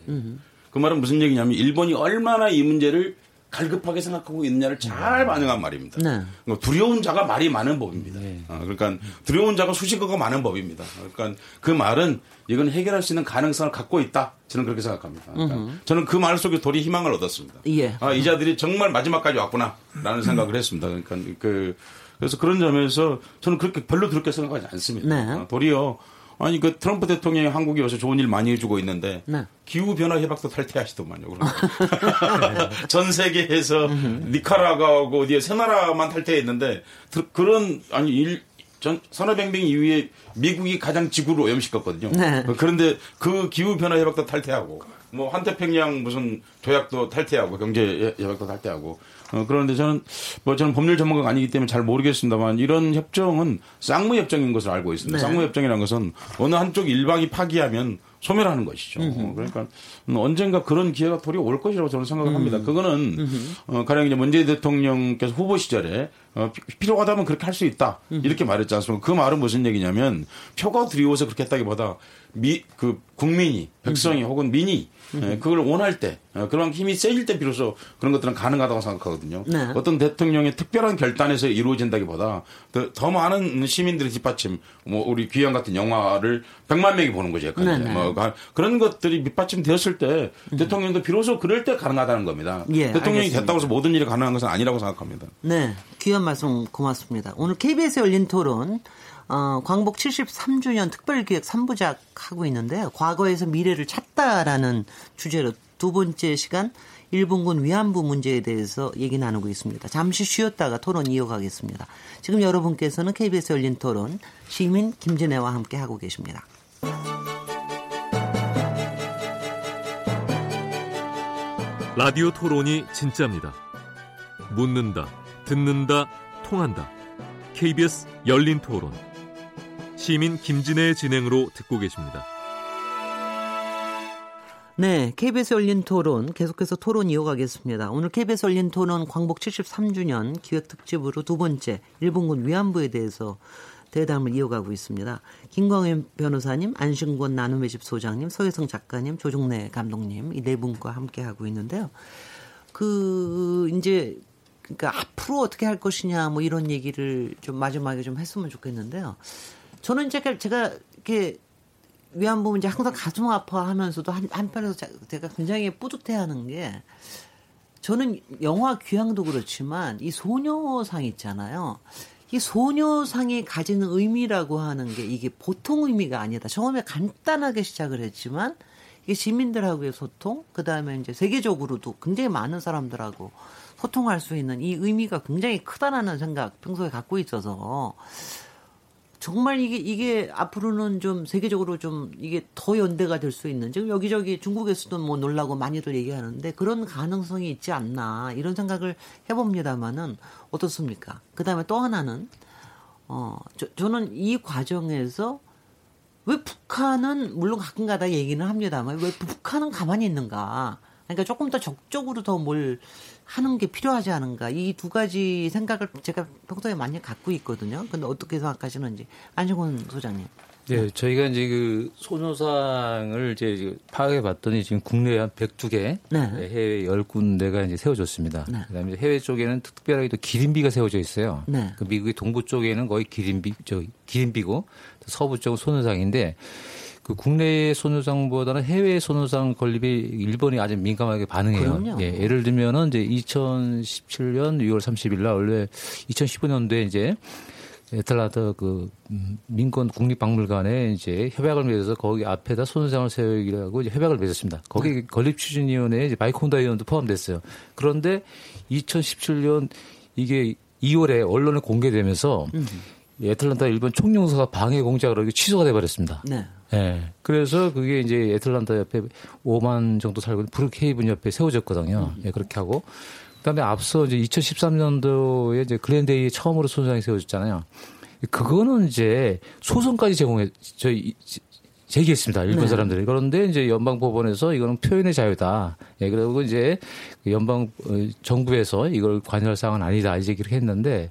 그 말은 무슨 얘기냐면 일본이 얼마나 이 문제를 갈급하게 생각하고 있느냐를 잘 반영한 말입니다. 네. 그러니까 두려운 자가 말이 많은 법입니다. 네. 어, 그러니까 두려운 자가 수식어가 많은 법입니다. 그러니까 그 말은 이건 해결할 수 있는 가능성을 갖고 있다. 저는 그렇게 생각합니다. 그러니까 저는 그 말 속에 도리 희망을 얻었습니다. 예. 아, 이 자들이 정말 마지막까지 왔구나라는 생각을 했습니다. 그러니까 그 그래서 그런 점에서 저는 그렇게 별로 그렇게 생각하지 않습니다. 네. 어, 도리어 아니 그 트럼프 대통령이 한국에 와서 좋은 일 많이 해주고 있는데 네. 기후 변화 해박도 탈퇴하시더만요. 전 세계에서 니카라가하고 어디에 세 나라만 탈퇴했는데 그런 아니 일 전 산업혁명 이후에 미국이 가장 지구를 오염시켰거든요. 네. 그런데 그 기후 변화 협약도 탈퇴하고 뭐 한태평양 무슨 조약도 탈퇴하고 경제 협약도 탈퇴하고 어, 그런데 저는 뭐 저는 법률 전문가가 아니기 때문에 잘 모르겠습니다만 이런 협정은 쌍무 협정인 것을 알고 있습니다. 네. 쌍무 협정이라는 것은 어느 한쪽 일방이 파기하면 소멸하는 것이죠. 음흠. 그러니까 언젠가 그런 기회가 도리 올 것이라고 저는 생각을 합니다. 음. 그거는 어, 가령 이제 문재인 대통령께서 후보 시절에 어, 필요하다면 그렇게 할 수 있다 이렇게 말했지 않습니까? 그 말은 무슨 얘기냐면 표가 드리워서 그렇게 했다기보다 미 그 국민이 백성이 혹은 민이 예, 그걸 원할 때 어, 그런 힘이 세질 때 비로소 그런 것들은 가능하다고 생각하거든요. 네. 어떤 대통령의 특별한 결단에서 이루어진다기보다 더, 더 많은 시민들의 뒷받침, 뭐 우리 귀양 같은 영화를 100만 명이 보는 거죠. 네, 네. 뭐 그런 것들이 밑받침 되었을 때 음. 대통령도 비로소 그럴 때 가능하다는 겁니다. 예, 대통령이 알겠습니다. 됐다고 해서 모든 일이 가능한 것은 아니라고 생각합니다. 네, 귀한 말씀 고맙습니다. 오늘 KBS 열린 토론 어, 광복 73주년 특별기획 3부작 하고 있는데요. 과거에서 미래를 찾다라는 주제로 두 번째 시간 일본군 위안부 문제에 대해서 얘기 나누고 있습니다. 잠시 쉬었다가 토론 이어가겠습니다. 지금 여러분께서는 KBS 열린 토론 시민 김진애와 함께 하고 계십니다. 라디오 토론이 진짜입니다. 묻는다, 듣는다, 통한다. KBS 열린 토론. 시민 김진애의 진행으로 듣고 계십니다. 네, KBS 열린 토론 계속해서 토론 이어가겠습니다. 오늘 KBS 열린 토론 광복 73주년 기획 특집으로 두 번째 일본군 위안부에 대해서 대담을 이어가고 있습니다. 김광현 변호사님, 안신권 나눔의 집 소장님, 서혜성 작가님, 조종래 감독님 이 네 분과 함께 하고 있는데요. 그 이제 그러니까 앞으로 어떻게 할 것이냐 뭐 이런 얘기를 좀 마지막에 좀 했으면 좋겠는데요. 저는 제가 제가 이렇게 위안부 문제 항상 가슴 아파하면서도 한, 한편에서 제가 굉장히 뿌듯해하는 게 저는 영화 귀향도 그렇지만 이 소녀상 있잖아요. 이 소녀상이 가지는 의미라고 하는 게 이게 보통 의미가 아니다. 처음에 간단하게 시작을 했지만 이게 시민들하고의 소통, 그 다음에 이제 세계적으로도 굉장히 많은 사람들하고 소통할 수 있는 이 의미가 굉장히 크다라는 생각 평소에 갖고 있어서 정말 이게 이게 앞으로는 좀 세계적으로 좀 이게 더 연대가 될 수 있는 지금 여기저기 중국에서도 뭐 놀라고 많이들 얘기하는데 그런 가능성이 있지 않나 이런 생각을 해봅니다만은 어떻습니까? 그 다음에 또 하나는 어 저, 저는 이 과정에서 왜 북한은 물론 가끔가다 얘기는 합니다만 왜 북한은 가만히 있는가? 그러니까 조금 더 적극적으로 더 뭘 하는 게 필요하지 않은가 이 두 가지 생각을 제가 평소에 많이 갖고 있거든요. 근데 어떻게 생각하시는지 안정훈 소장님. 네, 저희가 이제 그 소녀상을 이제 파악해 봤더니 지금 국내에 한 102개, 네. 해외 10군데가 이제 세워졌습니다. 네. 그다음에 해외 쪽에는 특별하게 또 기린비가 세워져 있어요. 네. 그 미국의 동부 쪽에는 거의 기린비, 저 기린비고 서부 쪽은 소녀상인데 그 국내의 소녀상보다는 해외 소녀상 건립이 일본이 아주 민감하게 반응해요. 예, 예를 들면은 이제 2017년 6월 30일 날 원래 2015년도에 이제 애틀란타 그 음, 민권 국립박물관에 이제 협약을 맺어서 거기 앞에다 소녀상을 세우기라고 이제 협약을 맺었습니다. 거기 네. 건립 추진위원회에 이제 마이크 혼다 의원도 포함됐어요. 그런데 2017년 이게 2월에 언론에 공개되면서 음. 애틀란타 일본 총영사가 방해 공작으로 취소가 돼 버렸습니다. 네. 예. 그래서 그게 이제 애틀란타 옆에 5만 정도 살고 있는 브루케이븐 옆에 세워졌거든요. 음. 예, 그렇게 하고. 그다음에 앞서 이제 2013년도에 이제 글랜데이 처음으로 소송이 세워졌잖아요. 그거는 이제 소송까지 제공해 저희 제기했습니다. 일본 네. 사람들이. 그런데 이제 연방 법원에서 이거는 표현의 자유다. 예, 그리고 이제 연방 어, 정부에서 이걸 관여할 사항은 아니다. 이제 그렇게 했는데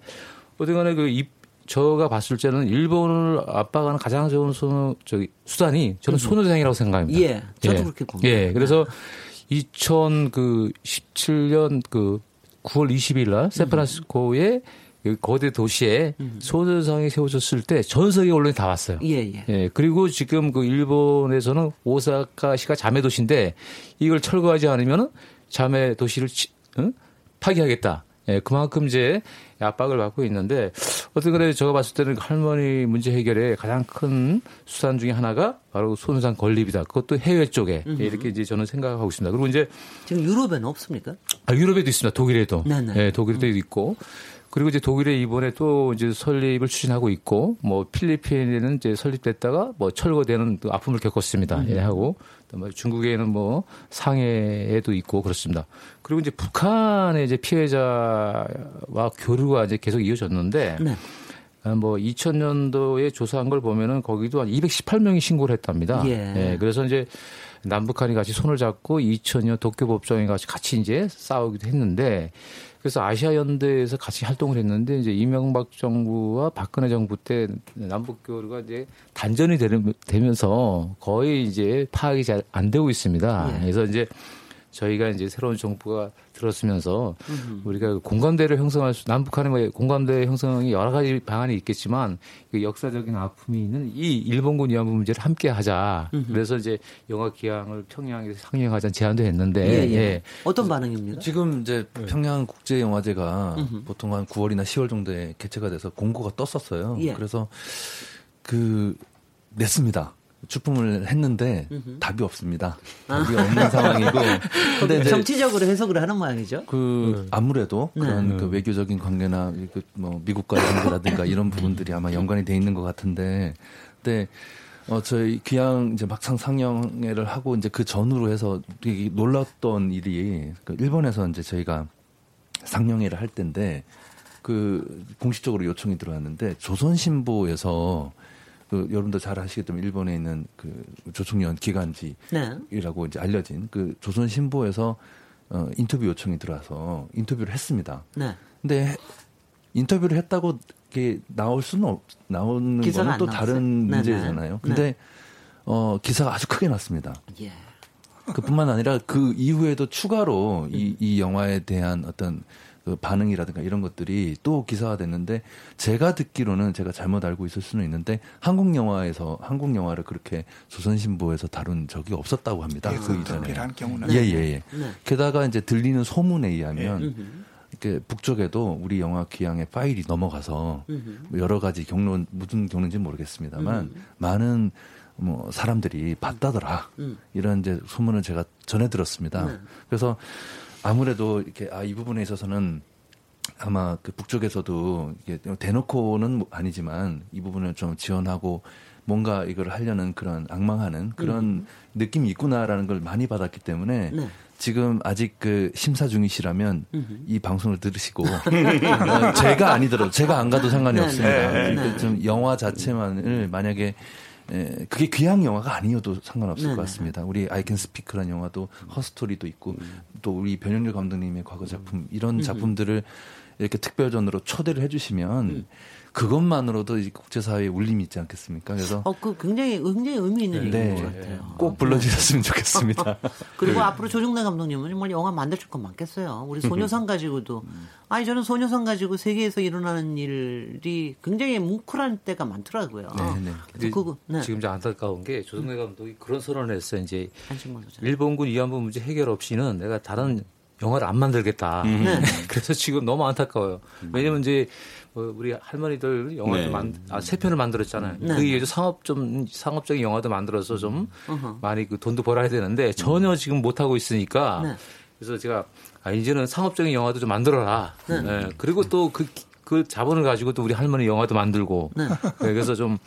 어쨌든 간에 그 입, 저가 봤을 때는 일본을 압박하는 가장 좋은 소, 저기 수단이 저는 음. 소녀상이라고 생각합니다. 예, 저도 예. 그렇게 봅니다. 예, 그래서 2017년 그 9월 그 20일 날 샌프란시스코의 그 거대 도시에 음. 소녀상이 세워졌을 때 전 세계 언론이 다 왔어요. 예, 예. 예, 그리고 지금 그 일본에서는 오사카시가 자매 도시인데 이걸 철거하지 않으면 자매 도시를 치, 응? 파기하겠다. 예, 그만큼 이제 압박을 받고 있는데 어떤 그래 제가 봤을 때는 할머니 문제 해결에 가장 큰 수단 중에 하나가 바로 손상 건립이다. 그것도 해외 쪽에 예, 이렇게 이제 저는 생각하고 있습니다. 그리고 이제 지금 유럽에는 없습니까? 아, 유럽에도 있습니다. 독일에도. 네네. 예, 독일에도 음. 있고 그리고 이제 독일에 이번에 또 이제 설립을 추진하고 있고 뭐 필리핀에는 이제 설립됐다가 뭐 철거되는 또 아픔을 겪었습니다. 음. 예, 하고 뭐 중국에는 뭐 상해에도 있고 그렇습니다. 그리고 이제 북한의 이제 피해자와 교류가 이제 계속 이어졌는데 네. 아, 뭐 2000년도에 조사한 걸 보면은 거기도 한 218명이 신고를 했답니다. 예. 예 그래서 이제 남북한이 같이 손을 잡고 2000년 도쿄 법정에 같이 같이 이제 싸우기도 했는데 그래서 아시아 연대에서 같이 활동을 했는데 이제 이명박 정부와 박근혜 정부 때 남북 교류가 이제 단전이 되면서 거의 이제 파악이 잘 안 되고 있습니다. 예. 그래서 이제 저희가 이제 새로운 정부가 들었으면서 음흠. 우리가 공감대를 형성할 수 남북한의 뭐 공감대 형성이 여러 가지 방안이 있겠지만 그 역사적인 아픔이 있는 이 일본군 위안부 문제를 함께 하자. 음흠. 그래서 이제 영화 기항을 평양에서 상영하자는 제안도 했는데 예, 예. 예. 어떤 반응입니다? 지금 이제 평양 국제 영화제가 보통 한 9월이나 10월 정도에 개최가 돼서 공고가 떴었어요. 예. 그래서 그 냈습니다. 출품을 했는데 음흠. 답이 없습니다. 답이 아. 없는 상황이고. 근데 정치적으로 해석을 하는 모양이죠. 그 네. 아무래도 네. 그런 네. 그 외교적인 관계나 그뭐 미국과의 관계라든가 이런 부분들이 아마 연관이 돼 있는 것 같은데, 근데 어 저희 귀향 이제 막상 상영회를 하고 이제 그 전후로 해서 되게 놀랐던 일이 그 일본에서 이제 저희가 상영회를 할 때인데 그 공식적으로 요청이 들어왔는데 조선신보에서 그 여러분도 잘 아시겠지만 일본에 있는 그 조총련 기관지라고 네. 이제 알려진 그 조선 신보에서 어 인터뷰 요청이 들어와서 인터뷰를 했습니다. 네. 근데 인터뷰를 했다고 이게 나올 수는 없, 나오는 거는 또 다른 네, 네. 문제잖아요. 근데 네. 어 기사가 아주 크게 났습니다. 예. 그뿐만 아니라 그 이후에도 추가로 이, 이 영화에 대한 어떤 그 반응이라든가 이런 것들이 또 기사가 됐는데 제가 듣기로는 제가 잘못 알고 있을 수는 있는데 한국 영화에서 한국 영화를 그렇게 조선신보에서 다룬 적이 없었다고 합니다. 예, 그 이전에. 경우는. 예, 예, 예. 네. 게다가 이제 들리는 소문에 의하면 네. 이렇게 북쪽에도 우리 영화 귀향의 파일이 넘어가서 여러 가지 경로 무슨 경로인지 모르겠습니다만 많은 뭐 사람들이 봤다더라 음. 이런 이제 소문을 제가 전해 들었습니다. 네. 그래서 아무래도 이렇게 아 이 부분에 있어서는 아마 그 북쪽에서도 이게 대놓고는 뭐 아니지만 이 부분을 좀 지원하고 뭔가 이걸 하려는 그런 악망하는 그런 음. 느낌이 있구나라는 걸 많이 받았기 때문에 네. 지금 아직 그 심사 중이시라면 음. 이 방송을 들으시고 제가 아니더라도 제가 안 가도 상관이 네, 없습니다. 네, 네. 그러니까 좀 영화 자체만을 만약에 예, 그게 귀향 영화가 아니어도 상관없을 네네. 것 같습니다. 우리 아이캔 스피크라는 영화도 허스토리도 있고 음. 또 우리 변영길 감독님의 과거 작품 이런 음. 작품들을 이렇게 특별전으로 초대를 해주시면 음. 그것만으로도 이 국제사회에 울림이 있지 않겠습니까? 그래서 어, 그 굉장히 굉장히 의미 있는 네. 얘기인 것 같아요. 꼭 불러주셨으면 좋겠습니다. 그리고 네. 앞으로 조중래 감독님은 정말 영화 만들 건 많겠어요. 우리 소녀상 가지고도 아니 저는 소녀상 가지고 세계에서 일어나는 일이 굉장히 뭉클한 때가 많더라고요. 네, 네. 그거, 네. 지금 이제 안타까운 게 조중래 감독이 그런 선언을 했어요. 이제 일본군 위안부 문제 해결 없이는 내가 다른 영화를 안 만들겠다. 음. 네. 그래서 지금 너무 안타까워요. 왜냐면 이제 뭐 우리 할머니들 영화도 네. 만, 아, 세 편을 만들었잖아요. 네. 그 이후에도 상업 좀, 상업적인 영화도 만들어서 좀 uh-huh. 많이 그 돈도 벌어야 되는데 전혀 지금 못 하고 있으니까 네. 그래서 제가 아, 이제는 상업적인 영화도 좀 만들어라. 네. 네. 그리고 또 그, 그 자본을 가지고 또 우리 할머니 영화도 만들고 네. 네 그래서 좀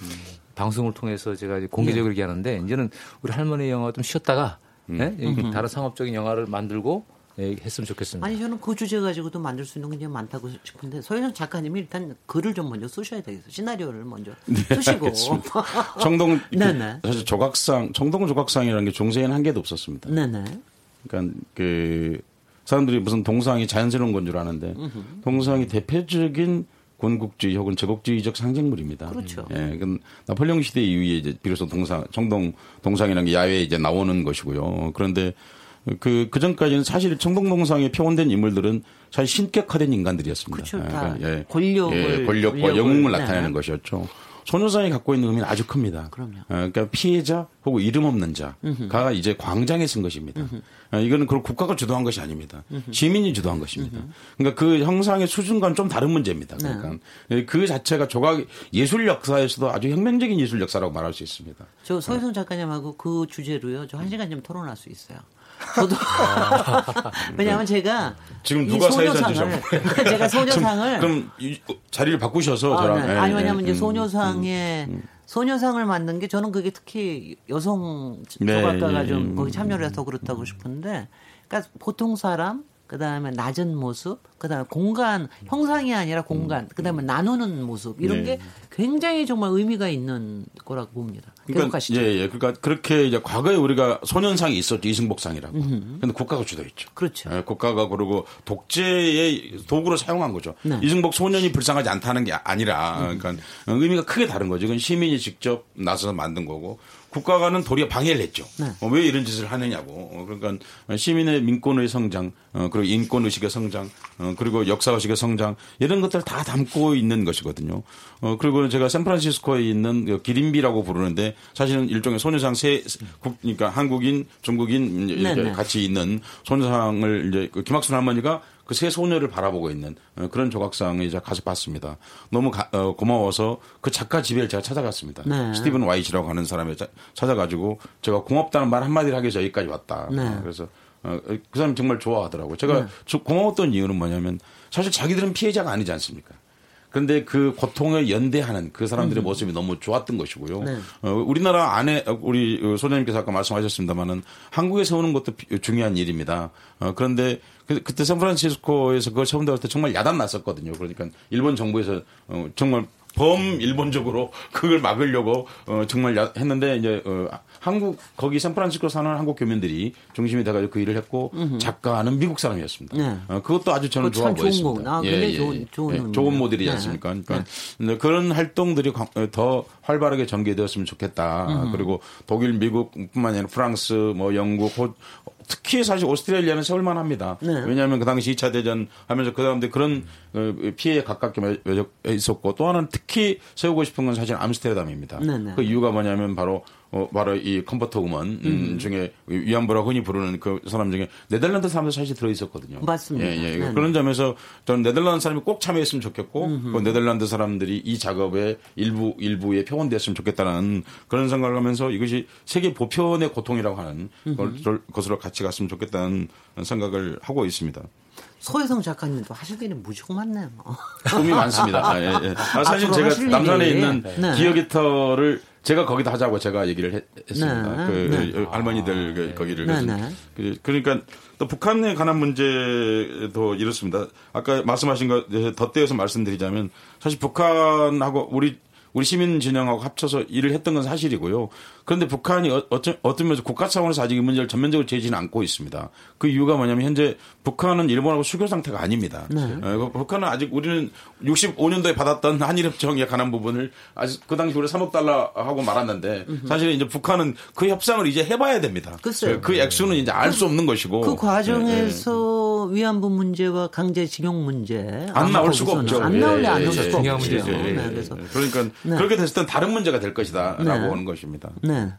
방송을 통해서 제가 이제 공개적으로 얘기하는데 이제는 우리 할머니 영화 좀 쉬었다가 음. 네? 다른 상업적인 영화를 만들고 예, 했으면 좋겠습니다. 아니 저는 그 주제 가지고도 만들 수 있는 게 많다고 싶은데 서현 작가님이 일단 글을 좀 먼저 쓰셔야 되겠어요. 시나리오를 먼저 네, 쓰시고. 청동 네네. 사실 조각상 청동 조각상이라는 게 종세에는 한 개도 없었습니다. 네네. 그러니까 그 사람들이 무슨 동상이 자연스러운 건 줄 아는데 동상이 대표적인 군국주의 혹은 제국주의적 상징물입니다. 그렇죠. 예, 그 나폴레옹 시대 이후에 이제 비로소 동상 청동 동상이라는 게 야외에 이제 나오는 것이고요. 그런데 그, 그 전까지는 사실 청동동상에 표현된 인물들은 사실 신격화된 인간들이었습니다. 그렇죠. 예, 그러니까, 예, 권력을, 예, 권력과 권력을, 영웅을 네. 나타내는 것이었죠. 소녀상이 갖고 있는 의미는 아주 큽니다. 그럼요. 어, 그러니까 피해자 혹은 이름 없는 자가 이제 광장에 쓴 것입니다. 어, 이거는 그 국가가 주도한 것이 아닙니다. 시민이 주도한 것입니다. 그러니까 그 형상의 수준과는 좀 다른 문제입니다. 네. 그러니까 네. 그 자체가 조각 예술 역사에서도 아주 혁명적인 예술 역사라고 말할 수 있습니다. 저 서희성 작가님하고 그 주제로요. 저 한 시간 좀 토론할 수 있어요. 저도. 왜냐하면 제가 지금 누가 소녀상을 제가 소녀상을 그럼 자리를 바꾸셔서 아, 저랑 네. 아니 왜냐하면 예, 이제 소녀상에 음, 음. 소녀상을 만든 게 저는 그게 특히 여성 네, 조각가가 네, 좀 거기 참여를 해서 그렇다고 싶은데 그러니까 보통 사람 그 다음에 낮은 모습, 그 다음에 공간 형상이 아니라 공간, 그 다음에 나누는 모습 이런 네. 게 굉장히 정말 의미가 있는 거라고 봅니다. 그러니까 예, 예. 그러니까 그렇게 이제 과거에 우리가 소년상이 있었죠. 이승복상이라고. 근데 국가가 주도했죠. 그렇죠. 예, 국가가 그러고 독재의 도구로 사용한 거죠. 네. 이승복 소년이 불쌍하지 않다는 게 아니라 그러니까 의미가 크게 다른 거죠. 이건 시민이 직접 나서서 만든 거고 국가가는 도리어 방해를 했죠. 네. 어, 왜 이런 짓을 하느냐고. 어, 그러니까 시민의 민권의 성장, 어, 그리고 인권 의식의 성장, 어, 그리고 역사 의식의 성장 이런 것들을 다 담고 있는 것이거든요. 어, 그리고 제가 샌프란시스코에 있는 그 기린비라고 부르는데 사실은 일종의 소녀상 세, 국, 그러니까 한국인, 중국인 네네. 네. 같이 있는 소녀상을 이제 그 김학순 할머니가 그 세 소녀를 바라보고 있는 어, 그런 조각상을 이제 가서 봤습니다. 너무 가, 어, 고마워서 그 작가 집에 제가 찾아갔습니다. 네. 스티븐 와이츠라고 하는 사람을 찾아가지고 제가 고맙다는 말 한마디를 하기 위해서 여기까지 왔다. 네. 그래서 어, 그 사람이 정말 좋아하더라고요. 제가 네. 고마웠던 이유는 뭐냐면 사실 자기들은 피해자가 아니지 않습니까? 그런데 그 고통을 연대하는 그 사람들의 음. 모습이 너무 좋았던 것이고요. 네. 어, 우리나라 안에 우리 소장님께서 아까 말씀하셨습니다마는 한국에 세우는 것도 중요한 일입니다. 어, 그런데 그, 그때 샌프란시스코에서 그걸 처음 들을 때 정말 야단 났었거든요. 그러니까 일본 정부에서 어, 정말 범 일본적으로 그걸 막으려고 어, 정말 했는데 이제 어, 한국 거기 샌프란시스코 사는 한국 교민들이 중심이 돼가지고 그 일을 했고 음흠. 작가는 미국 사람이었습니다. 네. 어, 그것도 아주 저는 좋아 보였습니다. 아, 예, 예, 좋은, 좋은, 예, 좋은 모델이지 네. 않습니까? 그러니까 네. 그런 활동들이 더 활발하게 전개되었으면 좋겠다. 음흠. 그리고 독일, 미국뿐만 아니라 프랑스, 뭐 영국, 호, 특히 사실 오스트레일리아는 세울만 합니다. 네. 왜냐하면 그 당시 2차 대전 하면서 그 다음에 그런 어, 피해에 가깝게 있었고 또 하나는 특히 세우고 싶은 건 사실 암스테르담입니다. 네, 네. 그 이유가 뭐냐면 바로 어, 바로 이 comfort woman 음, 음. 중에 위안부라고 흔히 부르는 그 사람 중에 네덜란드 사람도 사실 들어 있었거든요. 맞습니다. 예, 예. 그런 점에서 저는 네덜란드 사람이 꼭 참여했으면 좋겠고 그 네덜란드 사람들이 이 작업에 일부 일부에 표현됐으면 좋겠다는 그런 생각을 하면서 이것이 세계 보편의 고통이라고 하는 것으로 같이 갔으면 좋겠다는 생각을 하고 있습니다. 소혜성 작가님도 하실 일이 무척 많네요. 꿈이 많습니다. 아, 예, 예. 아, 사실 제가 남산에 있는 네. 기어기터를 제가 거기다 하자고 제가 얘기를 했, 습니다 네. 그 네. 할머니들 아, 네. 거기를 네, 네. 그, 그러니까 또 북한에 관한 문제도 이렇습니다. 아까 말씀하신 것 덧대어서 말씀드리자면 사실 북한하고 우리 우리 시민 진영하고 합쳐서 일을 했던 건 사실이고요. 그런데 북한이 어, 어쩌, 어떤 면에서 국가 차원에서 아직 이 문제를 전면적으로 제지는 않고 있습니다. 그 이유가 뭐냐면 현재 북한은 일본하고 수교 상태가 아닙니다. 네. 어, 북한은 아직 우리는 65년도에 받았던 한일협정에 관한 부분을 아직 그 당시 우리 3억 달러 하고 말았는데 사실 이제 북한은 그 협상을 이제 해봐야 됩니다. 글쎄요. 그 액수는 이제 알 수 없는 것이고 그 과정에서 네, 네. 위안부 문제와 강제징용 문제 안 나올 수가 없죠. 안 나올래 안 나올 수가 없죠. 네, 그래서 그러니까 그렇게 됐을 땐 다른 문제가 될 것이다라고 하는 것입니다. 네. 네.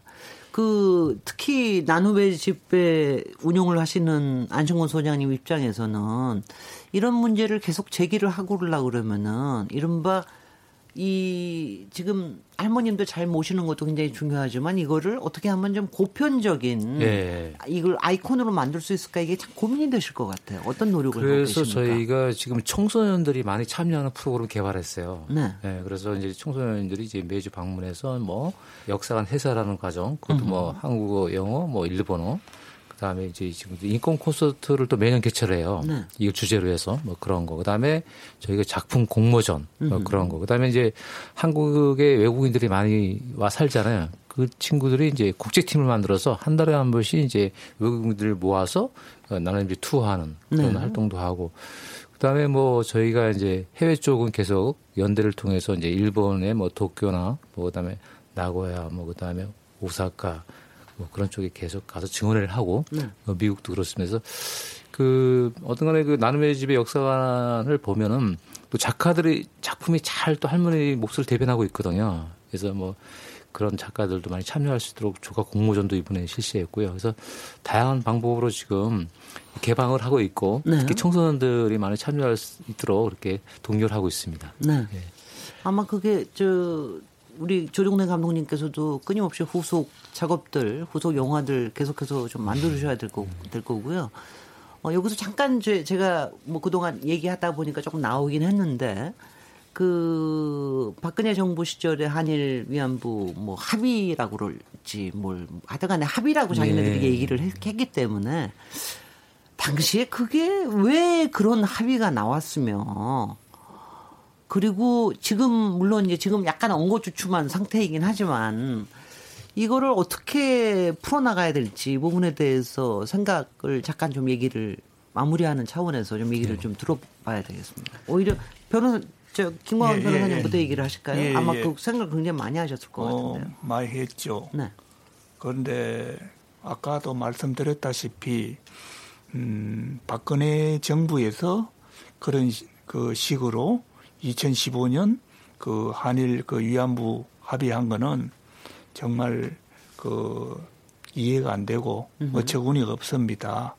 그 특히 나누베 집회 운영을 하시는 안성근 소장님 입장에서는 이런 문제를 계속 제기를 하고 그러려고 그러면은 이른바 이 지금 할머님들 잘 모시는 것도 굉장히 중요하지만 이거를 어떻게 하면 좀 고편적인 네. 이걸 아이콘으로 만들 수 있을까 이게 참 고민이 되실 것 같아요. 어떤 노력을 하고 계십니까? 그래서 저희가 지금 청소년들이 많이 참여하는 프로그램 개발했어요. 네. 네. 그래서 이제 청소년들이 이제 매주 방문해서 뭐 역사관 해설하는 과정, 그것도 뭐 한국어, 영어, 뭐 일본어 그다음에 이제 지금 인권 콘서트를 또 매년 개최해요. 네. 이거 주제로 해서 뭐 그런 거. 그다음에 저희가 작품 공모전 뭐 그런 거. 그다음에 이제 한국의 외국인들이 많이 와 살잖아요. 그 친구들이 이제 국제팀을 만들어서 한 달에 한 번씩 이제 외국인들을 모아서 어, 나는 이제 투어하는 그런 네. 활동도 하고 그다음에 뭐 저희가 이제 해외 쪽은 계속 연대를 통해서 이제 일본의 뭐 도쿄나 뭐 그다음에 나고야 뭐 그다음에 오사카 뭐 그런 쪽에 계속 가서 증언을 하고 네. 뭐 미국도 그렇습니다. 그 어떤 간에 그 나눔의 집의 역사관을 보면은 또 작가들의 작품이 잘 또 할머니 몫을 대변하고 있거든요. 그래서 뭐 그런 작가들도 많이 참여할 수 있도록 조각 공모전도 이번에 실시했고요. 그래서 다양한 방법으로 지금 개방을 하고 있고 네. 특히 청소년들이 많이 참여할 수 있도록 이렇게 동료를 하고 있습니다. 네. 네. 아마 그게 저 우리 조종래 감독님께서도 끊임없이 후속 작업들, 후속 영화들 계속해서 좀 만들으셔야 될, 거, 될 거고요. 어, 여기서 잠깐 제, 제가 뭐 그동안 얘기하다 보니까 조금 나오긴 했는데 그 박근혜 정부 시절에 한일 위안부 뭐 합의라고 그럴지 뭘 하여간에 합의라고 자기네들이 네. 얘기를 했, 기 때문에 당시에 그게 왜 그런 합의가 나왔으며 그리고 지금 물론 이제 지금 약간 엉거주춤한 상태이긴 하지만 이거를 어떻게 풀어나가야 될지 이 부분에 대해서 생각을 잠깐 좀 얘기를 마무리하는 차원에서 좀 얘기를 네. 좀 들어봐야 되겠습니다. 오히려 변호사 저 김광환 예, 변호사님부터 예, 예. 얘기를 하실까요? 예, 아마 예. 그 생각 굉장히 많이 하셨을 것 어, 같은데요. 많이 했죠. 네. 그런데 아까도 말씀드렸다시피 음, 박근혜 정부에서 그런 그 식으로 2015년 그 한일 그 위안부 합의한 거는 정말 그 이해가 안 되고 어처구니가 없습니다.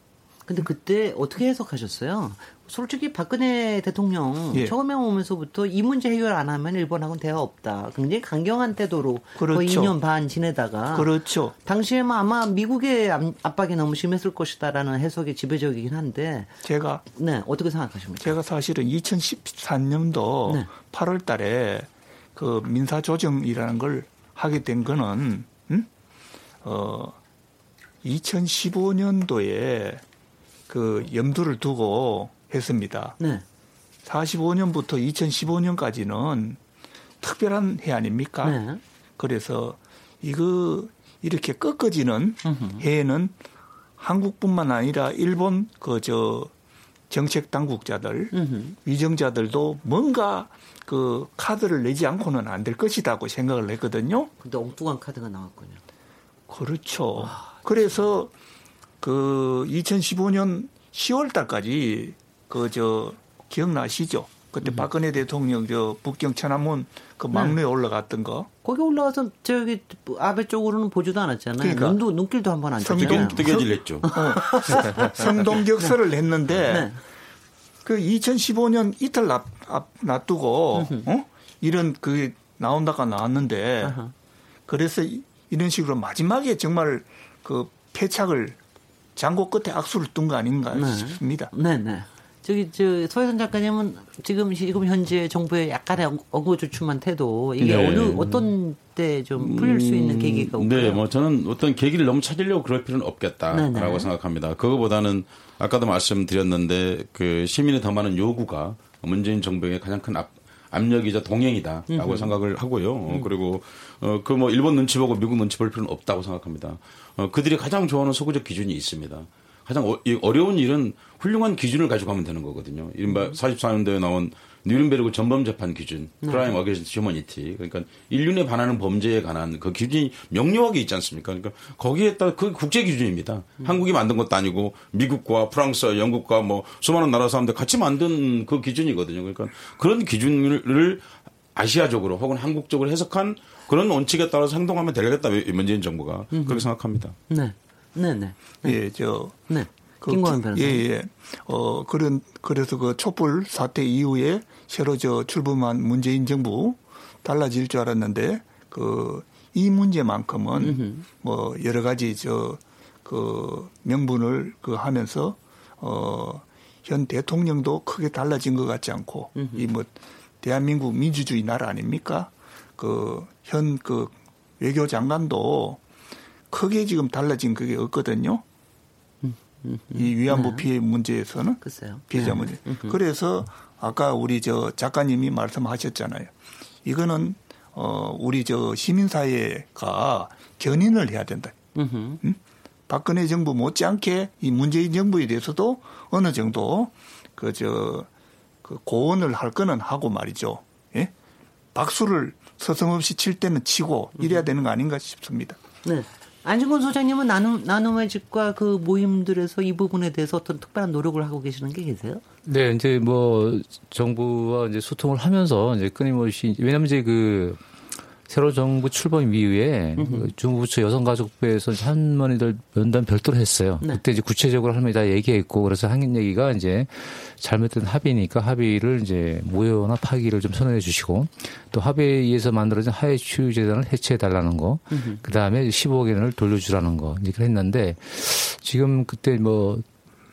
근데 그때 어떻게 해석하셨어요? 솔직히 박근혜 대통령 예. 처음에 오면서부터 이 문제 해결 안 하면 일본하고는 대화 없다. 굉장히 강경한 태도로 그렇죠. 거의 2년 반 지내다가 그렇죠. 당시에는 아마 미국의 압박이 너무 심했을 것이다라는 해석이 지배적이긴 한데 제가 네 어떻게 생각하십니까? 제가 사실은 2013년도 네. 8월달에 그 민사 조정이라는 걸 하게 된 거는 음? 어 2015년도에 그 염두를 두고 했습니다. 네. 45년부터 2015년까지는 특별한 해 아닙니까? 네. 그래서 이거 이렇게 꺾어지는 해에는 한국뿐만 아니라 일본 그 저 정책 당국자들 위정자들도 뭔가 그 카드를 내지 않고는 안 될 것이다고 생각을 했거든요. 근데 엉뚱한 카드가 나왔군요. 그렇죠. 와, 그래서 그 2015년 10월 달까지 그 저 기억나시죠? 그때 음. 박근혜 대통령 저 북경 천안문 그 막내에 네. 올라갔던 거. 거기 올라가서 저기 아베 쪽으로는 보지도 않았잖아요. 그러니까 눈도 눈길도 한 번 안 쳤잖아요. 뜨개질 했죠. 어, 성동격설을 했는데 네. 그 2015년 이틀 놔, 놔두고 어? 이런 그 나온다가 나왔는데 아하. 그래서 이런 식으로 마지막에 정말 그 패착을 장고 끝에 악수를 둔 거 아닌가 네. 싶습니다. 네, 네. 저기 저 소혜선 작가님은 지금 지금 현재 정부의 약간의 어거주춤한 태도 이게 네. 어느 어떤 때 좀 풀릴 수 있는 계기가 없고요. 네, 뭐 저는 어떤 계기를 너무 찾으려고 그럴 필요는 없겠다라고 네네. 네. 생각합니다. 그거보다는 아까도 말씀드렸는데 그 시민의 더 많은 요구가 문재인 정부의 가장 큰 압, 압력이자 동행이다라고 음흠. 생각을 하고요. 음. 그리고 어, 그 뭐 일본 눈치 보고 미국 눈치 볼 필요는 없다고 생각합니다. 어, 그들이 가장 좋아하는 서구적 기준이 있습니다. 가장 어, 려운 일은 훌륭한 기준을 가지고 가면 되는 거거든요. 이른바 44년도에 나온 뉘른베르크 전범 재판 기준, crime 네. against humanity. 그러니까 인륜에 반하는 범죄에 관한 그 기준이 명료하게 있지 않습니까? 그러니까 거기에 따라 그 국제 기준입니다. 음. 한국이 만든 것도 아니고 미국과 프랑스, 영국과 뭐 수많은 나라 사람들 같이 만든 그 기준이거든요. 그러니까 그런 기준을 아시아적으로 혹은 한국적으로 해석한 그런 원칙에 따라서 행동하면 되겠다. 문재인 정부가 음흠. 그렇게 생각합니다. 네. 네, 네. 네. 예, 저. 네. 그, 김광현 변호사. 예, 예. 어, 그런, 그래서 그 촛불 사태 이후에 새로 저 출범한 문재인 정부 달라질 줄 알았는데 그 이 문제만큼은 음흠. 뭐 여러 가지 저 그 명분을 그 하면서 어, 현 대통령도 크게 달라진 것 같지 않고 이 뭐 대한민국 민주주의 나라 아닙니까? 그현그 외교 장관도 크게 지금 달라진 그게 없거든요. 이 위안부 네. 피해 문제에서는 글쎄요. 피해자 네. 문제. 그래서 아까 우리 저 작가님이 말씀하셨잖아요. 이거는 어 우리 저 시민사회가 견인을 해야 된다. 음? 박근혜 정부 못지않게 이 문재인 정부에 대해서도 어느 정도 그 저 그 고언을 할 거는 하고 말이죠. 예? 박수를 서슴없이 칠 때는 치고 이래야 되는 거 아닌가 싶습니다. 네. 안중근 소장님은 나눔, 나눔의 집과 그 모임들에서 이 부분에 대해서 어떤 특별한 노력을 하고 계시는 게 계세요? 네, 이제 뭐 정부와 이제 소통을 하면서 이제 끊임없이 왜냐면 이제 그 새로 정부 출범 이후에 그 중부부처 여성가족부에서 할머니들 면담 별도로 했어요. 네. 그때 이제 구체적으로 할머니 다 얘기했고 그래서 한 얘기가 이제 잘못된 합의니까 합의를 이제 무효나 파기를 좀 선언해 주시고 또 합의에 의해서 만들어진 하해 치유 재단을 해체해 달라는 거. 그 다음에 15억 원을 돌려주라는 거. 이렇게 했는데 지금 그때 뭐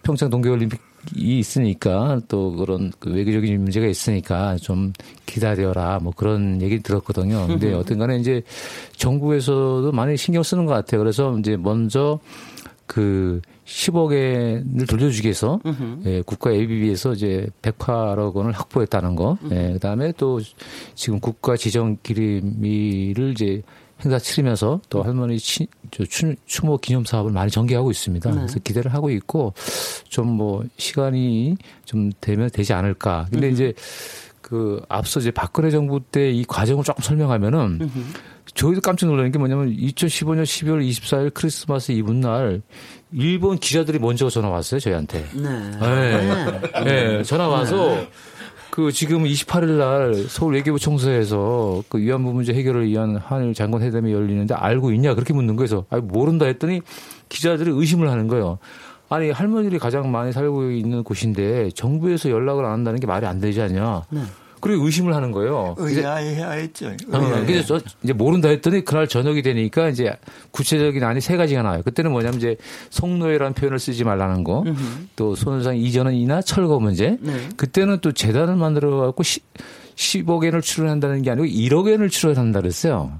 평창 동계올림픽 이 있으니까 또 그런 그 외교적인 문제가 있으니까 좀 기다려라 뭐 그런 얘기 들었거든요. 근데 어떤 간에 이제 정부에서도 많이 신경 쓰는 것 같아요. 그래서 이제 먼저 그 10억엔을 돌려주기 위해서 예, 국가 ABB에서 이제 108억 원을 확보했다는 거. 예, 그다음에 또 지금 국가 지정 기림이를 이제 행사 치르면서 또 할머니 치, 저 추, 추모 기념 사업을 많이 전개하고 있습니다. 네. 그래서 기대를 하고 있고 좀 뭐 시간이 좀 되면 되지 않을까. 근데 음. 이제 그 앞서 이제 박근혜 정부 때 이 과정을 조금 설명하면은 음흠. 저희도 깜짝 놀라는 게 뭐냐면 2015년 12월 24일 크리스마스 이브 날 일본 기자들이 먼저 전화 왔어요 저희한테. 네. 네. 네. 네. 전화 와서 네. 그 지금 28일 날 서울 외교부 총서에서 그 위안부 문제 해결을 위한 한일 장관 회담이 열리는데 알고 있냐 그렇게 묻는 거에서 아 모른다 했더니 기자들이 의심을 하는 거예요. 아니 할머니들이 가장 많이 살고 있는 곳인데 정부에서 연락을 안 한다는 게 말이 안 되지 않냐. 네. 그리고 의심을 하는 거예요. 의아해야 했죠. 어, 그래서 저 이제 모른다 했더니 그날 저녁이 되니까 이제 구체적인 안이 세 가지가 나와요. 그때는 뭐냐면 이제 성노예라는 표현을 쓰지 말라는 거, 또 손해상 이전이나 철거 문제. 네. 그때는 또 재단을 만들어 갖고 10억 엔을 출연한다는 게 아니고 1억 엔을 출연한다 그랬어요.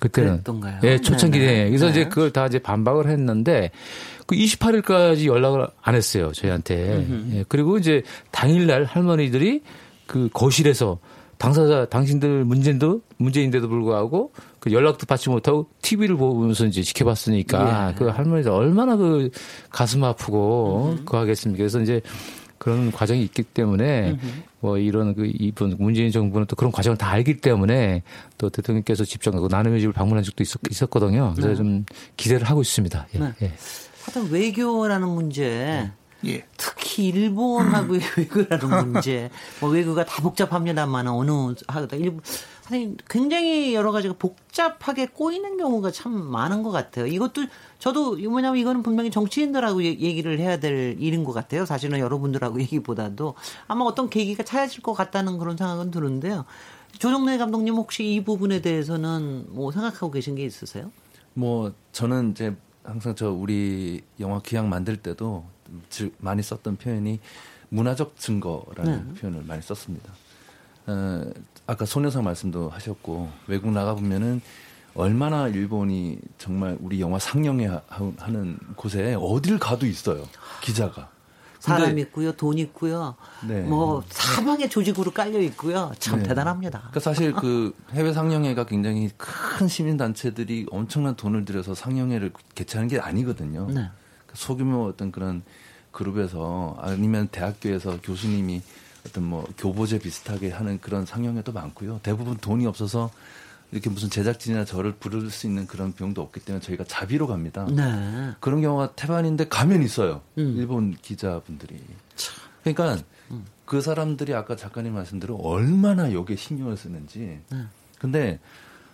그때는. 그랬던가요? 예, 초창기 때. 그래서 네. 이제 그걸 다 이제 반박을 했는데 그 28일까지 연락을 안 했어요, 저희한테. 예, 그리고 이제 당일날 할머니들이 그 거실에서 당사자 당신들 문제도 문제인데도 불구하고 그 연락도 받지 못하고 TV를 보면서 이제 지켜봤으니까 예. 그 할머니들 얼마나 그 가슴 아프고 음. 그 하겠습니까? 그래서 이제 그런 과정이 있기 때문에 음흠. 뭐 이런 그 이분 문재인 정부는 또 그런 과정을 다 알기 때문에 또 대통령께서 집중하고 나눔의 집을 방문한 적도 있었, 거든요 그래서 네. 좀 기대를 하고 있습니다. 예. 네. 예. 하여튼 외교라는 문제 네. 예. 특히 일본하고 외교라는 문제, 뭐 외교가 다 복잡합니다만 어느 하다 일본 아니 굉장히 여러 가지가 복잡하게 꼬이는 경우가 참 많은 것 같아요. 이것도 저도 뭐냐면 이거는 분명히 정치인들하고 얘기를 해야 될 일인 것 같아요. 사실은 여러분들하고 얘기보다도 아마 어떤 계기가 찾아질 것 같다는 그런 생각은 드는데요. 조정래 감독님 혹시 이 부분에 대해서는 뭐 생각하고 계신 게 있으세요? 뭐 저는 이제 항상 저 우리 영화 기약 만들 때도 많이 썼던 표현이 문화적 증거라는 네. 표현을 많이 썼습니다. 어, 아까 손여상 말씀도 하셨고 외국 나가 보면은 얼마나 일본이 정말 우리 영화 상영회 하는 곳에 어딜 가도 있어요 기자가. 사람 있고요, 돈 있고요, 네. 뭐 사방에 조직으로 깔려 있고요. 참 네. 대단합니다. 그러니까 사실 그 해외 상영회가 굉장히 큰 시민 단체들이 엄청난 돈을 들여서 상영회를 개최하는 게 아니거든요. 네. 그러니까 소규모 어떤 그런 그룹에서 아니면 대학교에서 교수님이 어떤 뭐 교보제 비슷하게 하는 그런 상영회도 많고요. 대부분 돈이 없어서 이렇게 무슨 제작진이나 저를 부를 수 있는 그런 비용도 없기 때문에 저희가 자비로 갑니다. 네. 그런 경우가 태반인데 가면 있어요. 음. 일본 기자분들이. 그러니까 음. 그 사람들이 아까 작가님 말씀대로 얼마나 여기에 신경을 쓰는지. 네. 근데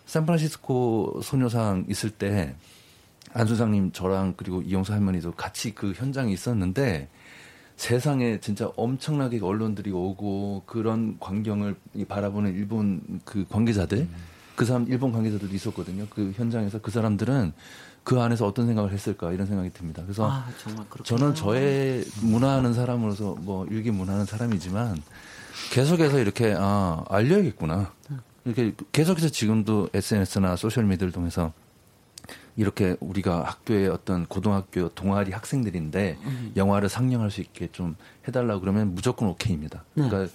샌프란시스코 소녀상 있을 때 안 소장님 저랑 그리고 이용수 할머니도 같이 그 현장에 있었는데 세상에 진짜 엄청나게 언론들이 오고 그런 광경을 바라보는 일본 그 관계자들 음. 그 사람 일본 관계자들도 있었거든요. 그 현장에서 그 사람들은 그 안에서 어떤 생각을 했을까 이런 생각이 듭니다. 그래서 아, 저는 저의 문화하는 사람으로서 뭐 일기 문화하는 사람이지만 계속해서 이렇게 아 알려야겠구나. 이렇게 계속해서 지금도 SNS나 소셜 미디어를 통해서 이렇게 우리가 학교에 어떤 고등학교 동아리 학생들인데 음. 영화를 상영할 수 있게 좀 해달라 그러면 무조건 오케이입니다. 네. 그러니까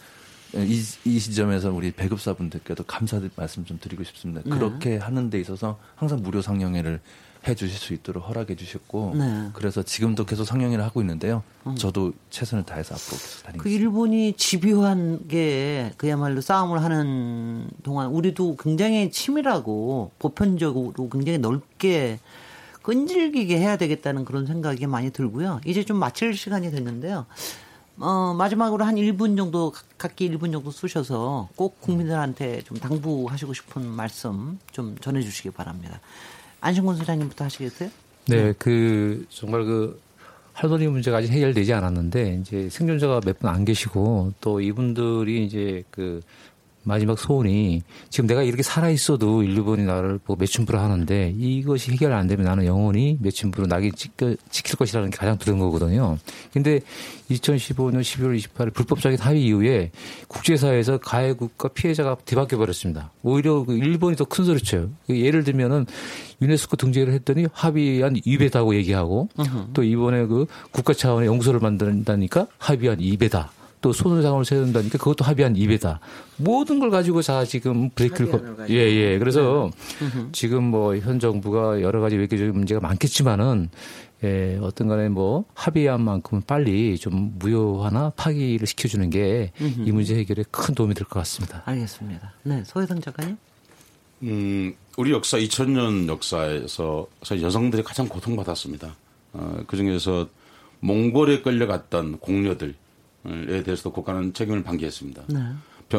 이, 이 시점에서 우리 배급사분들께도 감사의 말씀 좀 드리고 싶습니다. 네. 그렇게 하는 데 있어서 항상 무료 상영회를 해 주실 수 있도록 허락해 주셨고 네. 그래서 지금도 계속 상영회를 하고 있는데요. 음. 저도 최선을 다해서 앞으로 계속 다니겠습니다. 그 일본이 집요한 게 그야말로 싸움을 하는 동안 우리도 굉장히 치밀하고 보편적으로 굉장히 넓게 끈질기게 해야 되겠다는 그런 생각이 많이 들고요. 이제 좀 마칠 시간이 됐는데요. 어, 마지막으로 한 1분 정도, 각기 1분 정도 쓰셔서 꼭 국민들한테 좀 당부하시고 싶은 말씀 좀 전해주시기 바랍니다. 안신곤 소장님부터 하시겠어요? 네, 네. 그, 정말 그, 할머니 문제가 아직 해결되지 않았는데, 이제 생존자가 몇 분 안 계시고, 또 이분들이 이제 그, 마지막 소원이 지금 내가 이렇게 살아 있어도 일본이 나를 보고 매춘부를 하는데 이것이 해결 안 되면 나는 영원히 매춘부로 낙인 찍혀, 지킬 것이라는 게 가장 두려운 거거든요. 근데 2015년 12월 28일 불법적인 합의 이후에 국제사회에서 가해 국가 피해자가 뒤바뀌어 버렸습니다. 오히려 그 일본이 더 큰 소리 쳐요. 예를 들면은 유네스코 등재를 했더니 합의한 2배다고 얘기하고. 또 이번에 그 국가 차원의 용서를 만든다니까 합의한 2배다. 또 손해상을 세운다니까 그것도 합의한 2배다. 모든 걸 가지고 자 지금 브레이크를 거, 예, 예. 그래서 네. 지금 뭐 현 정부가 여러 가지 외교적인 문제가 많겠지만은 예, 어떤 간에 뭐 합의한 만큼은 빨리 좀 무효화나 파기를 시켜주는 게 이 문제 해결에 큰 도움이 될 것 같습니다. 알겠습니다. 네, 소혜성 작가님. 음, 우리 역사 2000년 역사에서 여성들이 가장 고통받았습니다. 어, 그 중에서 몽골에 끌려갔던 공녀들, 에 대해서도 국가는 책임을 방기했습니다. 네.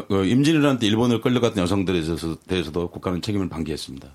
어, 임진왜란 때 일본을 끌려갔던 여성들에 대해서도 국가는 책임을 방기했습니다.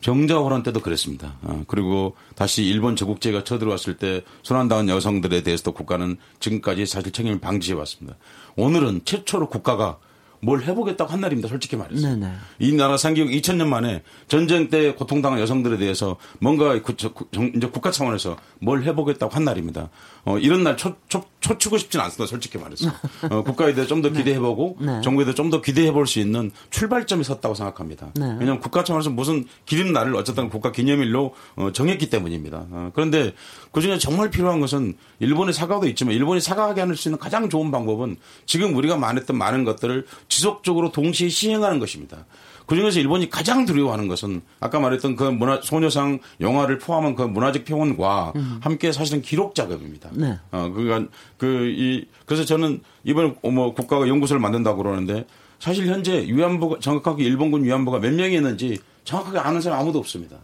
병자호란 때도 그랬습니다. 어, 그리고 다시 일본 제국제가 쳐들어왔을 때 순환당한 여성들에 대해서도 국가는 지금까지 사실 책임을 방지해 왔습니다. 오늘은 최초로 국가가 뭘 해보겠다고 한 날입니다. 솔직히 말해서. 네네. 이 나라 상기국 2000년 만에 전쟁 때 고통당한 여성들에 대해서 뭔가 구, 저, 이제 국가 차원에서 뭘 해보겠다고 한 날입니다. 어, 이런 날 초, 초, 초치고 싶지는 않습니다. 솔직히 말해서. 어, 국가에 대해 좀 더 기대해보고 네. 정부에 대해 좀 더 기대해볼 수 있는 출발점이 섰다고 생각합니다. 네. 왜냐하면 국가 차원에서 무슨 기림 날을 어쨌든 국가 기념일로 어, 정했기 때문입니다. 어, 그런데 그중에 정말 필요한 것은 일본의 사과도 있지만 일본이 사과하게 할 수 있는 가장 좋은 방법은 지금 우리가 말했던 많은 것들을 지속적으로 동시에 시행하는 것입니다. 그중에서 일본이 가장 두려워하는 것은 아까 말했던 그 문화 소녀상 영화를 포함한 그 문화적 표현과 음. 함께 사실은 기록 작업입니다. 네. 어 그러니까 그 이 그래서 저는 이번 뭐 국가가 연구소를 만든다고 그러는데 사실 현재 위안부가 정확하게 일본군 위안부가 몇 명이 있는지 정확하게 아는 사람 아무도 없습니다.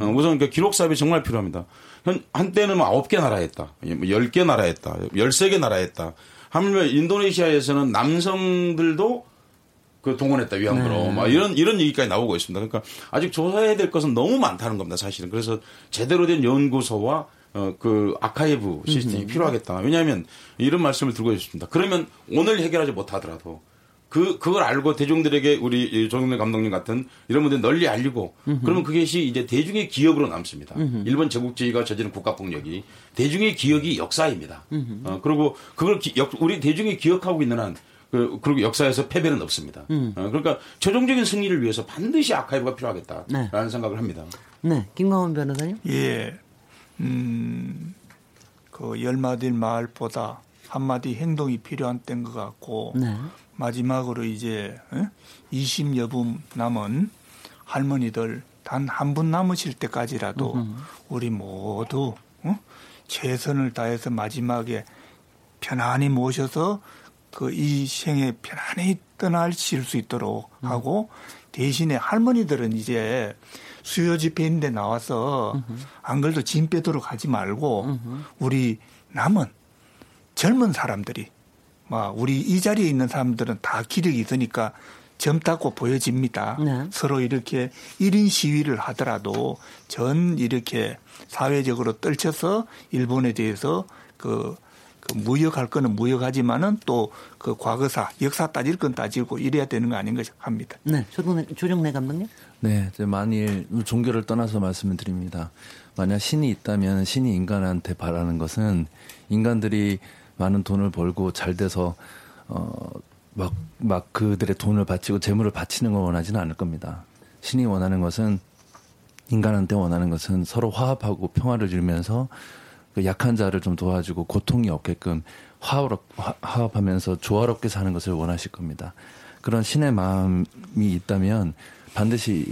어, 우선 그 기록 사업이 정말 필요합니다. 현, 한때는 뭐 9개 나라 했다. 10개 뭐 나라 했다. 13개 나라 했다. 하물며 인도네시아에서는 남성들도 그 동원했다 위안부로 네. 막 이런 이런 얘기까지 나오고 있습니다. 그러니까 아직 조사해야 될 것은 너무 많다는 겁니다. 사실은 그래서 제대로 된 연구소와 어, 그 아카이브 시스템이 음. 필요하겠다. 왜냐하면 이런 말씀을 드리고 있습니다. 그러면 오늘 해결하지 못하더라도 그 그걸 알고 대중들에게 우리 정윤래 감독님 같은 이런 분들 널리 알리고 음흠. 그러면 그것이 이제 대중의 기억으로 남습니다. 음흠. 일본 제국주의가 저지른 국가폭력이 대중의 기억이 역사입니다. 어, 그리고 그걸 기, 역, 우리 대중이 기억하고 있는 한 그, 그리고 역사에서 패배는 없습니다. 음. 어, 그러니까 최종적인 승리를 위해서 반드시 아카이브가 필요하겠다라는 네. 생각을 합니다. 네, 김광원 변호사님. 예, 음, 그 열마디 말보다 한마디 행동이 필요한 때인 것 같고 네. 마지막으로 이제 20여 분 남은 할머니들 단 한 분 남으실 때까지라도 으흠. 우리 모두 어? 최선을 다해서 마지막에 편안히 모셔서 그 이 생에 편안히 떠나실 수 있도록 음. 하고 대신에 할머니들은 이제 수요 집회인데 나와서 음흠. 안 그래도 짐 빼도록 하지 말고 음흠. 우리 남은 젊은 사람들이 막 우리 이 자리에 있는 사람들은 다 기력이 있으니까 젊다고 보여집니다. 네. 서로 이렇게 1인 시위를 하더라도 전 이렇게 사회적으로 떨쳐서 일본에 대해서 그 그 무역할 거는 무역하지만은 또 그 과거사, 역사 따질 건 따지고 이래야 되는 거 아닌가 합니다. 네, 조정래, 조정래 감독님. 네, 만일 종교를 떠나서 말씀을 드립니다. 만약 신이 있다면 신이 인간한테 바라는 것은 인간들이 많은 돈을 벌고 잘 돼서 어막 막 그들의 돈을 바치고 재물을 바치는 걸 원하지는 않을 겁니다. 신이 원하는 것은 인간한테 원하는 것은 서로 화합하고 평화를 주면서 그 약한 자를 좀 도와주고 고통이 없게끔 화합, 화합하면서 조화롭게 사는 것을 원하실 겁니다. 그런 신의 마음이 있다면 반드시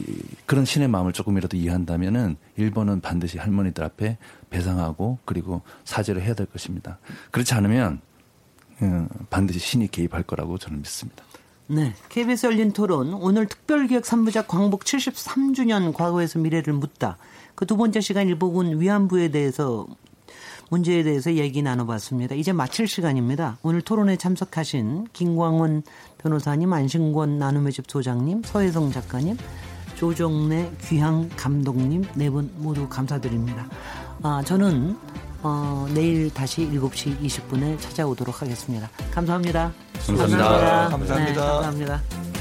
그런 신의 마음을 조금이라도 이해한다면은 일본은 반드시 할머니들 앞에 배상하고 그리고 사죄를 해야 될 것입니다. 그렇지 않으면 음, 반드시 신이 개입할 거라고 저는 믿습니다. 네. KBS 열린 토론 오늘 특별기획 3부작 광복 73주년 과거에서 미래를 묻다. 그 두 번째 시간 일복은 위안부에 대해서 문제에 대해서 얘기 나눠봤습니다. 이제 마칠 시간입니다. 오늘 토론에 참석하신 김광원 변호사님, 안신권 나눔의 집 소장님, 서혜성 작가님, 조정래 귀향 감독님 네 분 모두 감사드립니다. 아, 저는 어, 내일 다시 7시 20분에 찾아오도록 하겠습니다. 감사합니다. 감사합니다. 감사합니다. 네, 감사합니다.